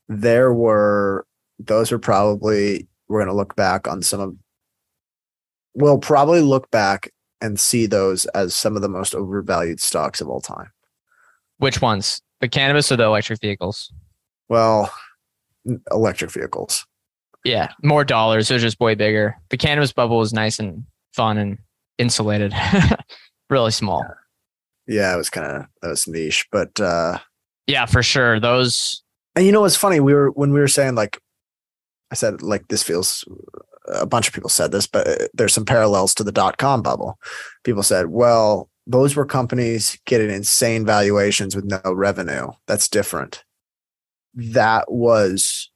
there were those are probably we're going to look back on some of we'll probably look back and see those as some of the most overvalued stocks of all time Which ones? The cannabis or the electric vehicles? well electric vehicles Yeah, more dollars. It was just way bigger. The cannabis bubble was nice and fun and insulated. really small. yeah it was kind of that was niche but uh Yeah, for sure. Those And you know what's funny? We were when we were saying like, I said like this feels. A bunch of people said this, but uh, there's some parallels to the dot com bubble. People said, well, those were companies getting insane valuations with no revenue. That's different. That was,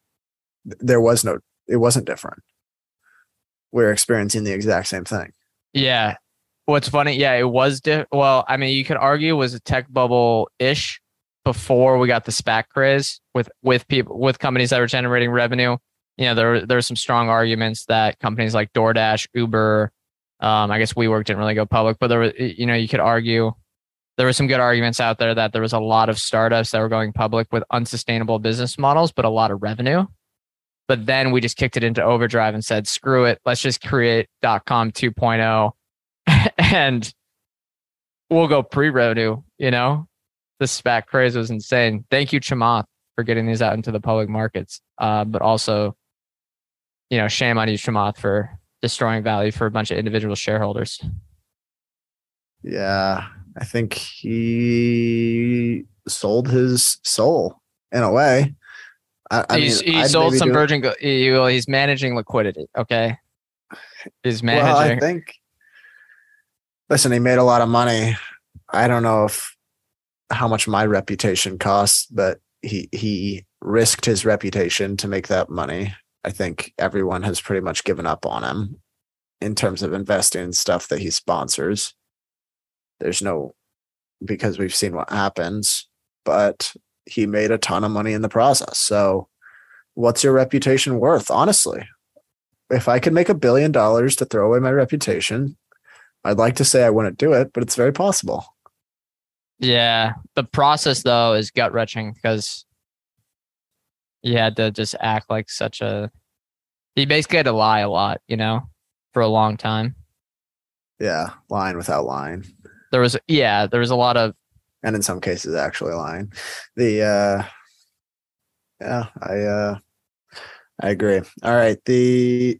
there was no, it wasn't different. We're experiencing the exact same thing. Yeah. What's funny? Yeah, it was. Di- well, I mean, you could argue was a tech bubble ish, before we got the SPAC craze with with people with companies that were generating revenue. You know, there there's some strong arguments that companies like DoorDash, Uber, um, I guess WeWork didn't really go public, but there was, you know, you could argue there were some good arguments out there that there was a lot of startups that were going public with unsustainable business models, but a lot of revenue. But then we just kicked it into overdrive and said, screw it, let's just create .com 2.0 and we'll go pre-revenue, you know? The SPAC craze was insane. Thank you, Chamath, for getting these out into the public markets. Uh, but also, you know, shame on you, Chamath, for destroying value for a bunch of individual shareholders. Yeah, I think he sold his soul in a way. I, I mean, he sold some Virgin. Go- he, well, he's managing liquidity. Okay, he's managing. Well, I think. Listen, he made a lot of money. I don't know if how much my reputation costs, but he he risked his reputation to make that money. I think everyone has pretty much given up on him in terms of investing in stuff that he sponsors. There's no because we've seen what happens, but he made a ton of money in the process. So what's your reputation worth, honestly? If I could make a billion dollars to throw away my reputation, I'd like to say I wouldn't do it, but it's very possible. yeah, the process though is gut wrenching because he had to just act like such a. He basically had to lie a lot, you know, for a long time. Yeah, lying without lying. There was, yeah, there was a lot of And in some cases actually lying. The uh yeah, I uh I agree. All right. The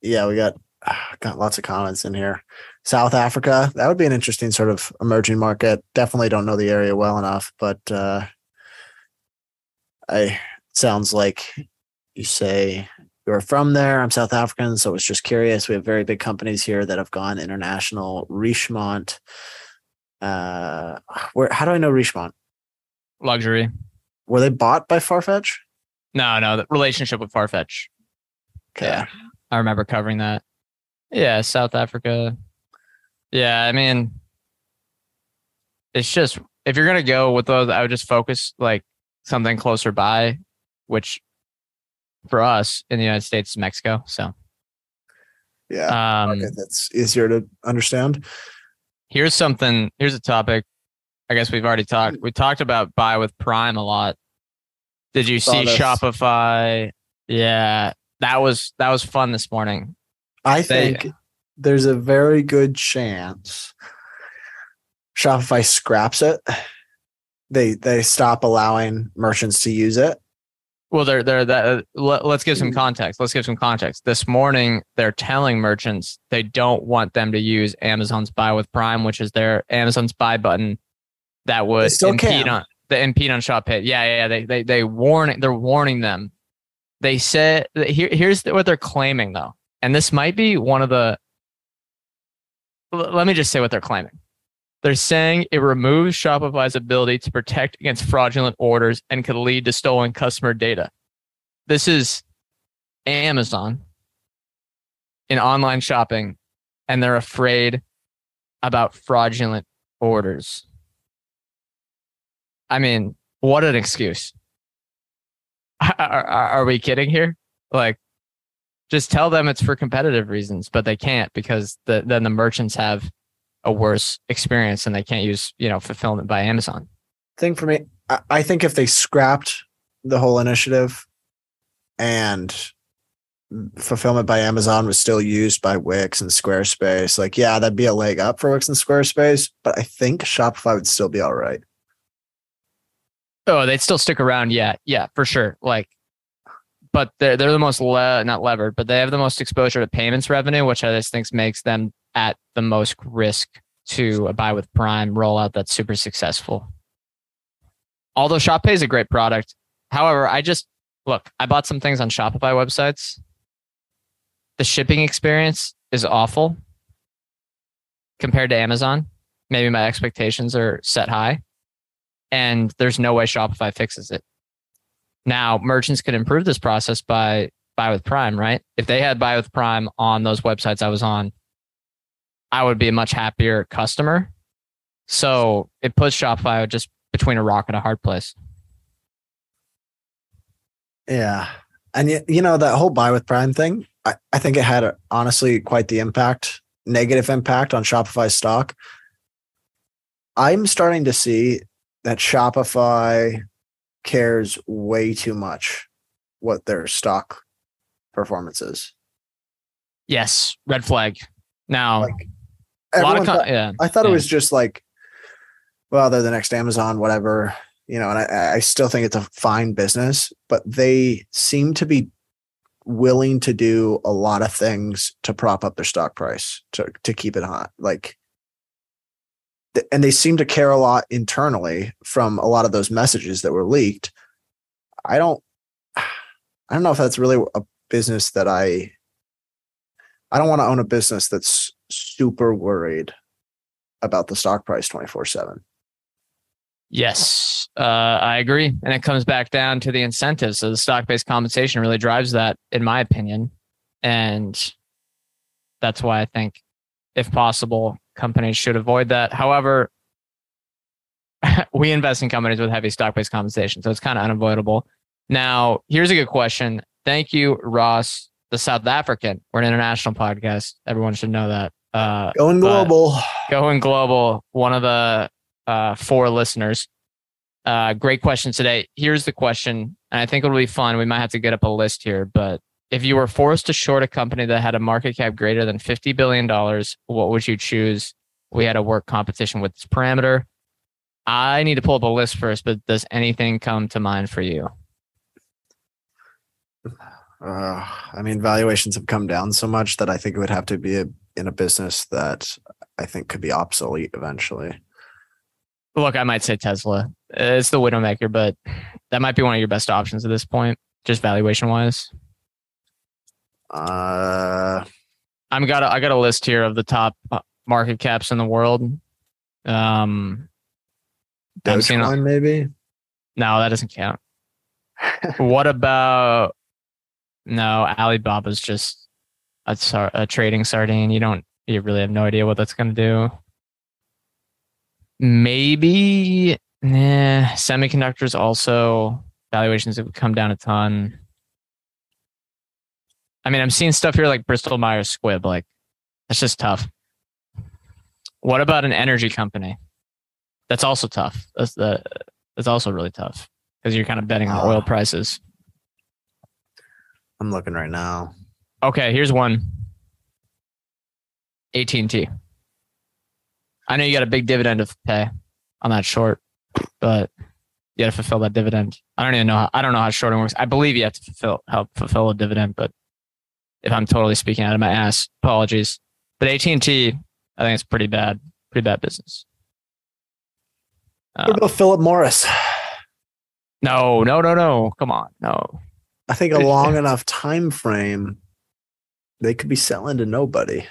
yeah, we got got lots of comments in here. South Africa, that would be an interesting sort of emerging market. Definitely don't know the area well enough, but uh I sounds like you say you're from there. I'm South African, so I was just curious. We have very big companies here that have gone international. Richemont. Uh where how do I know Richemont? luxury. Were they bought by Farfetch? No, no, the relationship with Farfetch. Yeah. I remember covering that. Yeah, South Africa. Yeah, I mean, it's just if you're gonna go with those, I would just focus like something closer by, which for us in the United States is Mexico. So, Yeah. um, okay, that's easier to understand. here's something. Here's a topic. I guess we've already talked. We talked about buy with Prime a lot. Did you see this. Shopify? Yeah, that was that was fun this morning. I They- think there's a very good chance Shopify scraps it. They they stop allowing merchants to use it. Well, they're they're that. Uh, let, let's give some context. Let's give some context. This morning, they're telling merchants they don't want them to use Amazon's Buy with Prime, which is their Amazon's Buy button that would still impede can. on the impede on Shop Pay. Yeah, yeah, yeah. They they they warning. They're warning them. They said here here's what they're claiming though, and this might be one of the. Let me just say what they're claiming. They're saying it removes Shopify's ability to protect against fraudulent orders and could lead to stolen customer data. This is Amazon in online shopping, and they're afraid about fraudulent orders. I mean, what an excuse. Are, are, are we kidding here? Like, just tell them it's for competitive reasons, but they can't because the, then the merchants have a worse experience and they can't use, you know, fulfillment by Amazon. Thing for me, I, I think if they scrapped the whole initiative and fulfillment by Amazon was still used by Wix and Squarespace, like yeah, that'd be a leg up for Wix and Squarespace, but I think Shopify would still be all right. Oh, they'd still stick around. Yeah, yeah, for sure. Like, but they're they're the most le- not levered, but they have the most exposure to payments revenue, which I just think makes them at the most risk to a buy with Prime rollout that's super successful. Although ShopPay is a great product, however, I just look. I bought some things on Shopify websites. The shipping experience is awful compared to Amazon. Maybe my expectations are set high and there's no way Shopify fixes it. Now, merchants could improve this process by buy with Prime, right? If they had buy with Prime on those websites I was on, I would be a much happier customer. So it puts Shopify just between a rock and a hard place. Yeah. And y- you know, that whole buy with Prime thing, I, I think it had a, honestly quite the impact, negative impact on Shopify stock. I'm starting to see that Shopify cares way too much what their stock performance is. Yes, red flag. Now, Like a lot of everyone co- thought- yeah, I thought it was just like, well, they're the next Amazon, whatever, you know, and I, I still think it's a fine business, but they seem to be willing to do a lot of things to prop up their stock price to, to keep it hot. Like, and they seem to care a lot internally from a lot of those messages that were leaked. I don't, I don't know if that's really a business that I, I don't want to own a business that's super worried about the stock price 24 7. Yes, uh, I agree. And it comes back down to the incentives. So the stock based compensation really drives that, in my opinion. And that's why I think, if possible, companies should avoid that. However, we invest in companies with heavy stock based compensation. So it's kind of unavoidable. Now, here's a good question. Thank you, Ross, the South African. We're an international podcast. Everyone should know that. Uh, Going global. Going Global, one of the uh, four listeners. Uh, great question today. Here's the question, and I think it'll be fun. We might have to get up a list here, but if you were forced to short a company that had a market cap greater than $50 billion, what would you choose? We had a work competition with this parameter. I need to pull up a list first, but does anything come to mind for you? Uh, I mean, valuations have come down so much that I think it would have to be a, in a business that I think could be obsolete eventually. Look, I might say Tesla. It's the Widowmaker, but that might be one of your best options at this point, just valuation wise. Uh, I'm got a, I got a list here of the top uh, market caps in the world. Um, Dogecoin, maybe. no, that doesn't count. what about no? Alibaba's just a, a trading sardine. You don't. You really have no idea what that's going to do. Maybe, nah. Semiconductors also valuations have come down a ton. I mean, I'm seeing stuff here like Bristol Myers Squibb. Like, that's just tough. What about an energy company? That's also tough. That's the. That's also really tough because you're kind of betting on oil Ah. prices. I'm looking right now. Okay, here's one. AT&T. I know you got a big dividend to pay on that short, but you got to fulfill that dividend. I don't even know. How, I don't know how shorting works. I believe you have to fulfill help fulfill a dividend, but if I'm totally speaking out of my ass, apologies. But AT&T, I think it's pretty bad, pretty bad business. Uh, What about Philip Morris? no, no, no, no. Come on, no. I think a long enough time frame, they could be selling to nobody.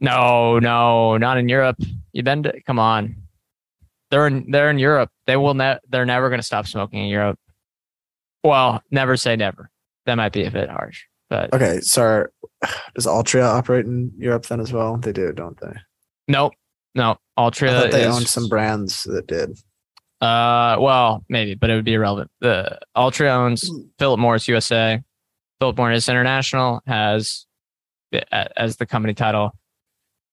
No, no, not in Europe. You've been to, come on. They're in they're in Europe. They will ne- they're never going to stop smoking in Europe. Well, never say never. That might be a bit harsh. But Okay, sorry. Does Altria operate in Europe then as well? They do, don't they? nope. No. Altria thought they is, owned some brands that did. Uh well, maybe, but it would be irrelevant. The Altria owns Philip Morris USA. Philip Morris International has as the company title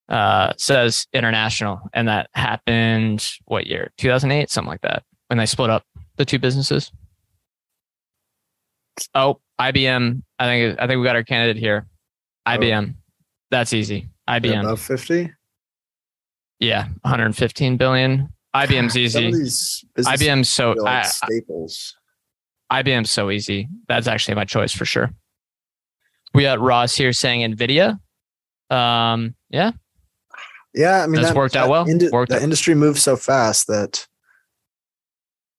uh says international. And that happened what year? 2008 something like that when they split up the two businesses. Oh ibm i think i think we got our candidate here. Ibm that's easy. Ibm above 50. yeah 115 billion. Ibm's easy. ibm's so I, staples. IBM's so easy. That's actually my choice for sure. We got Ross here saying Nvidia. Um, yeah, Yeah, I mean That's worked out well. indi- Worked the out- industry moves so fast that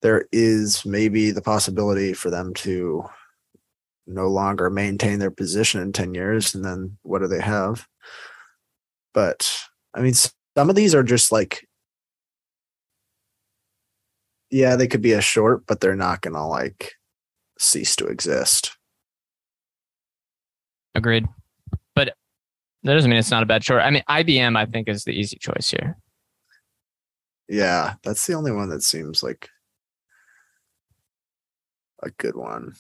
there is maybe the possibility for them to no longer maintain their position in 10 years and then what do they have but i mean some of these are just like yeah they could be a short but they're not gonna like cease to exist agreed. But that doesn't mean it's not a bad choice. I mean, IBM I think is the easy choice here. Yeah, that's the only one that seems like a good one.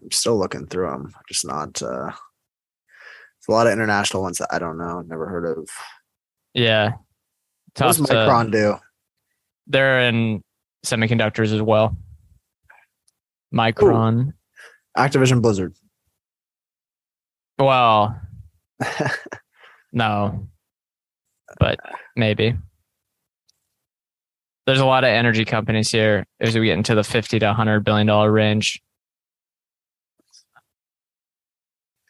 I'm still looking through them. Just not. uh There's a lot of international ones that I don't know. Never heard of. Yeah. What Tough does to- do? they're in semiconductors as well. Micron. Activision Blizzard. Well, no, but maybe. There's a lot of energy companies here as we get into the 50 to 100 billion dollar range.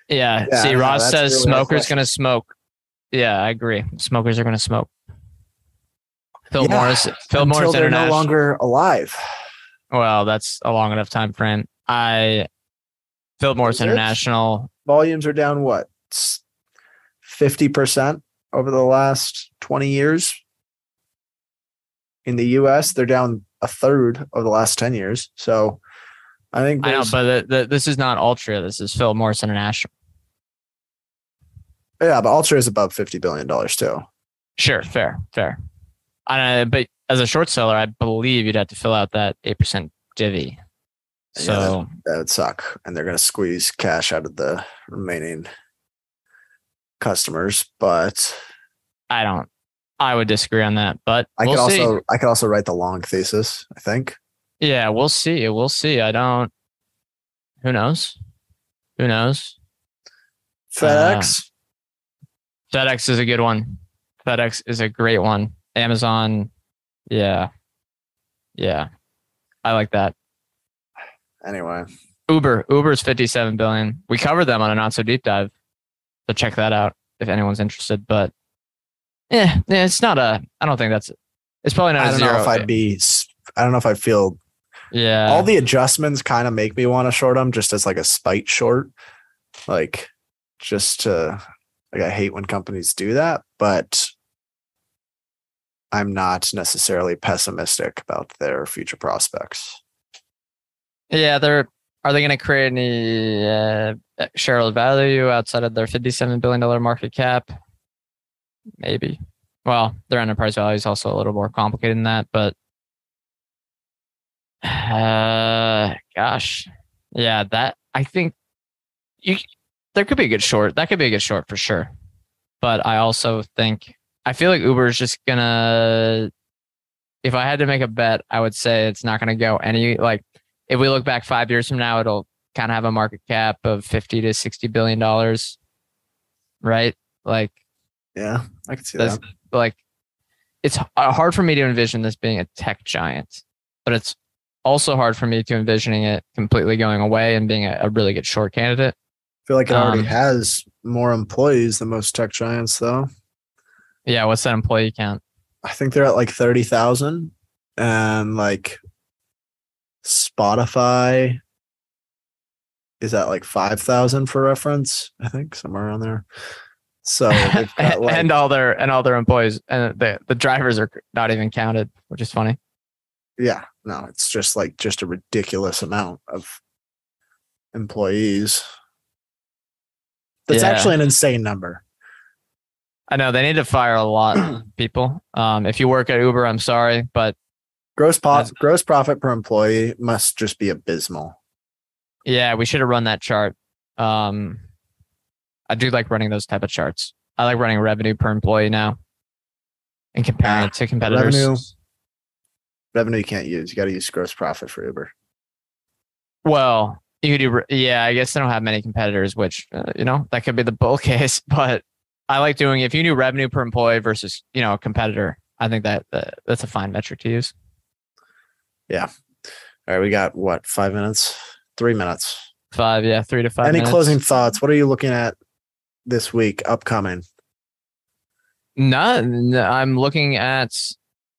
Yeah. Yeah, See, Ross that's says really smokers going to smoke. Yeah, I agree. Smokers are going to smoke. Phil Yeah, Morris, Phil Morris they're no longer alive. Well, that's a long enough time frame. I Philip Morris? International. Volumes are down what? Fifty percent over the last twenty years. In the U.S., they're down a third over the last ten years. So, I think I know, but the, the, this is not Altria. This is Philip Morris International. yeah, but Altria is above fifty billion dollars too. Sure, fair, fair. I, but as a short seller, I believe you'd have to fill out that eight percent divvy. Yeah, So That would suck, and they're going to squeeze cash out of the remaining customers. But I don't. I would disagree on that, but I we'll could see. also I could also write the long thesis. I think. Yeah, we'll see. We'll see. I don't. Who knows? Who knows? FedEx. Uh, FedEx is a good one. FedEx is a great one. Amazon, yeah, yeah, I like that. anyway, Uber, Uber's fifty-seven billion. We covered them on a not so deep dive, so check that out if anyone's interested. But yeah, yeah, it's not a. I don't think that's. It's probably not I don't know if I'd be. I don't know if I feel yeah, all the adjustments kind of make me want to short them just as like a spite short, like just to like I hate when companies do that, but I'm not necessarily pessimistic about their future prospects. yeah. They're. Are they going to create any uh, shareholder value outside of their fifty-seven billion dollar market cap? Maybe. Well, their enterprise value is also a little more complicated than that, but uh, gosh, yeah, that I think you there could be a good short. That could be a good short for sure. But I also think I feel like Uber is just gonna. If I had to make a bet, I would say it's not gonna go any like. If we look back five years from now, it'll kind of have a market cap of fifty to sixty billion dollars, right? Like Yeah, I can see that. like it's uh, hard for me to envision this being a tech giant, but it's also hard for me to envisioning it completely going away and being a, a really good short candidate. I feel like it already um, has more employees than most tech giants, though. Yeah, what's that employee count? I think they're at like 30,000 and like Spotify is at like 5,000 for reference, I think somewhere around there. So got like, and all their and all their employees and the the drivers are not even counted, which is funny. yeah, no, it's just like just a ridiculous amount of employees. That's Yeah. actually an insane number. I know they need to fire a lot of people. Um, if you work at Uber, I'm sorry, but Gross po- That's- gross profit per employee must just be abysmal. yeah, we should have run that chart. Um, I do like running those type of charts. I like running revenue per employee now and comparing Ah, it to competitors. Revenue revenue you can't use. You got to use gross profit for Uber. Well, you could do, yeah, I guess they don't have many competitors, which, uh, you know, that could be the bull case. But I like doing, if you knew revenue per employee versus, you know, a competitor, I think that uh, that's a fine metric to use. Yeah. All right, we got what five minutes, three minutes. Five, yeah, three to five. Any minutes. closing thoughts? What are you looking at this week, upcoming? None. I'm looking at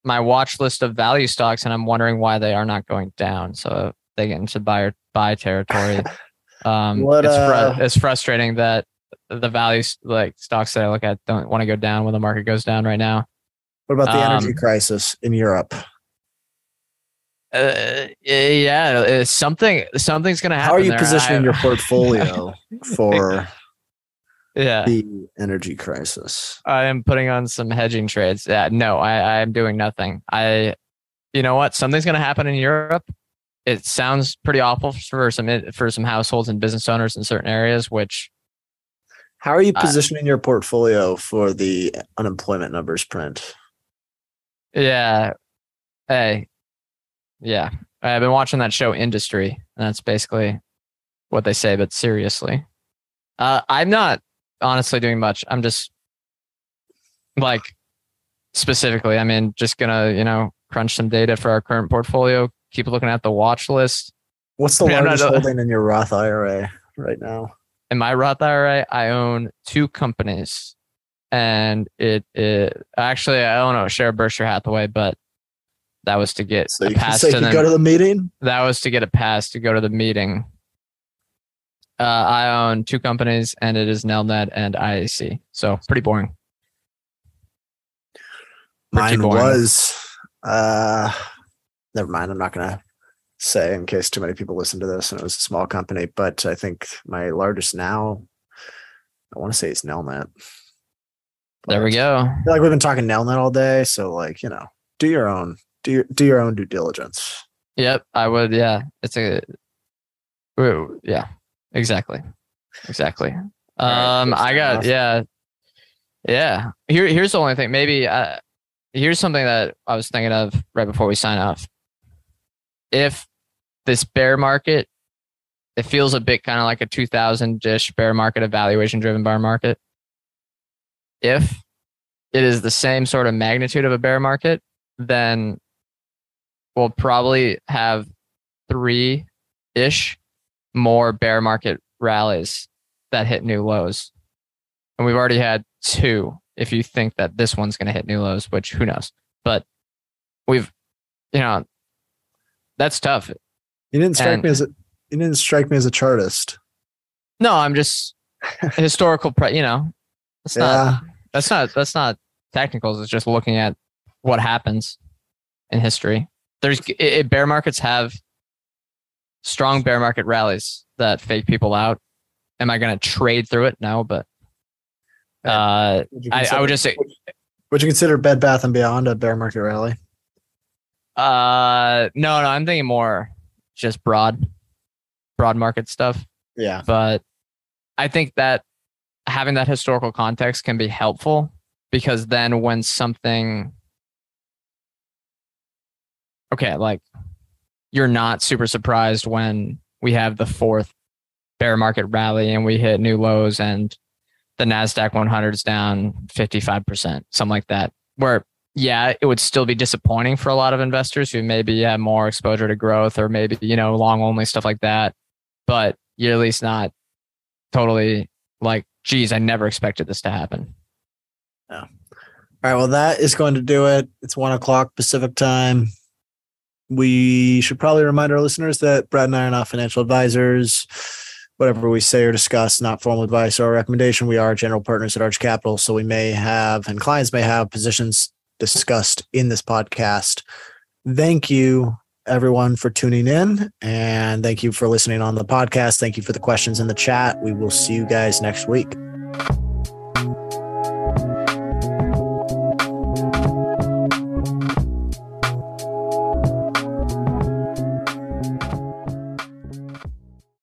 my watch list of value stocks and I'm wondering why they are not going down. So they get into buy buy territory. Um, What, it's, fru- uh, it's frustrating that the values like stocks that I look at don't want to go down when the market goes down right now. What about the energy Um, crisis in Europe? Uh, yeah, something something's gonna happen. How are you there. positioning I- your portfolio for Yeah. The energy crisis. I am putting on some hedging trades. Yeah, no, I, I am doing nothing. I, you know what? Something's going to happen in Europe. It sounds pretty awful for some for some households and business owners in certain areas. Which, How are you Uh, positioning your portfolio for the unemployment numbers print? yeah, hey, yeah, I've been watching that show Industry, and that's basically what they say. But seriously, uh, I'm not honestly doing much. I'm just like specifically. I mean, just gonna you know crunch some data for our current portfolio. Keep looking at the watch list. What's the I'm not largest holding in your Roth IRA right now? In my Roth IRA, I own two companies, and it, it actually I own a share of Berkshire Hathaway, but that was to get So a you can pass say to them. go to the meeting. that was to get a pass to go to the meeting. Uh, I own two companies, and it is Nelnet and IAC. So pretty boring. Pretty Mine boring. was uh never mind, I'm not gonna say in case too many people listen to this and it was a small company, but I think my largest now I want to say it's Nelnet. There we go. I feel like we've been talking Nelnet all day, so like, you know, do your own do your do your own due diligence. Yep, I would. Yeah, it's a. Ooh, Yeah, exactly, exactly. right, Um, good I got stuff. yeah, yeah. Here, here's the only thing. Maybe uh, here's something that I was thinking of right before we sign off. If this bear market, it feels a bit kind of like a 2000 ish bear market, evaluation driven bear market. If it is the same sort of magnitude of a bear market, then we'll probably have three ish more bear market rallies that hit new lows. And we've already had two if you think that this one's going to hit new lows, which who knows. But we've, you know, that's tough. You didn't strike And- me as a you didn't strike me as a chartist. No, I'm just historical, pre- you know, it's Yeah. not, that's not, that's not technicals. It's just looking at what happens in history. There's it, it- bear markets have strong bear market rallies that fake people out. Am I going to trade through it? No, but uh, Would I, I would just say, would you consider Bed Bath and Beyond a bear market rally? uh, no, no, I'm thinking more just broad, broad market stuff. Yeah. but I think that having that historical context can be helpful because then when something okay, like you're not super surprised when we have the fourth bear market rally and we hit new lows and the Nasdaq 100 is down 55%, something like that. Where yeah, it would still be disappointing for a lot of investors who maybe have more exposure to growth or maybe, you know, long only stuff like that. But you're at least not totally like, geez, I never expected this to happen. Yeah. All right. Well, that is going to do it. It's one o'clock Pacific time. We should probably remind our listeners that Brad and I are not financial advisors. Whatever we say or discuss, not formal advice or recommendation. We are general partners at Arch Capital, so we may have and clients may have positions discussed in this podcast. Thank you, everyone, for tuning in, and thank you for listening on the podcast. Thank you for the questions in the chat. We will see you guys next week.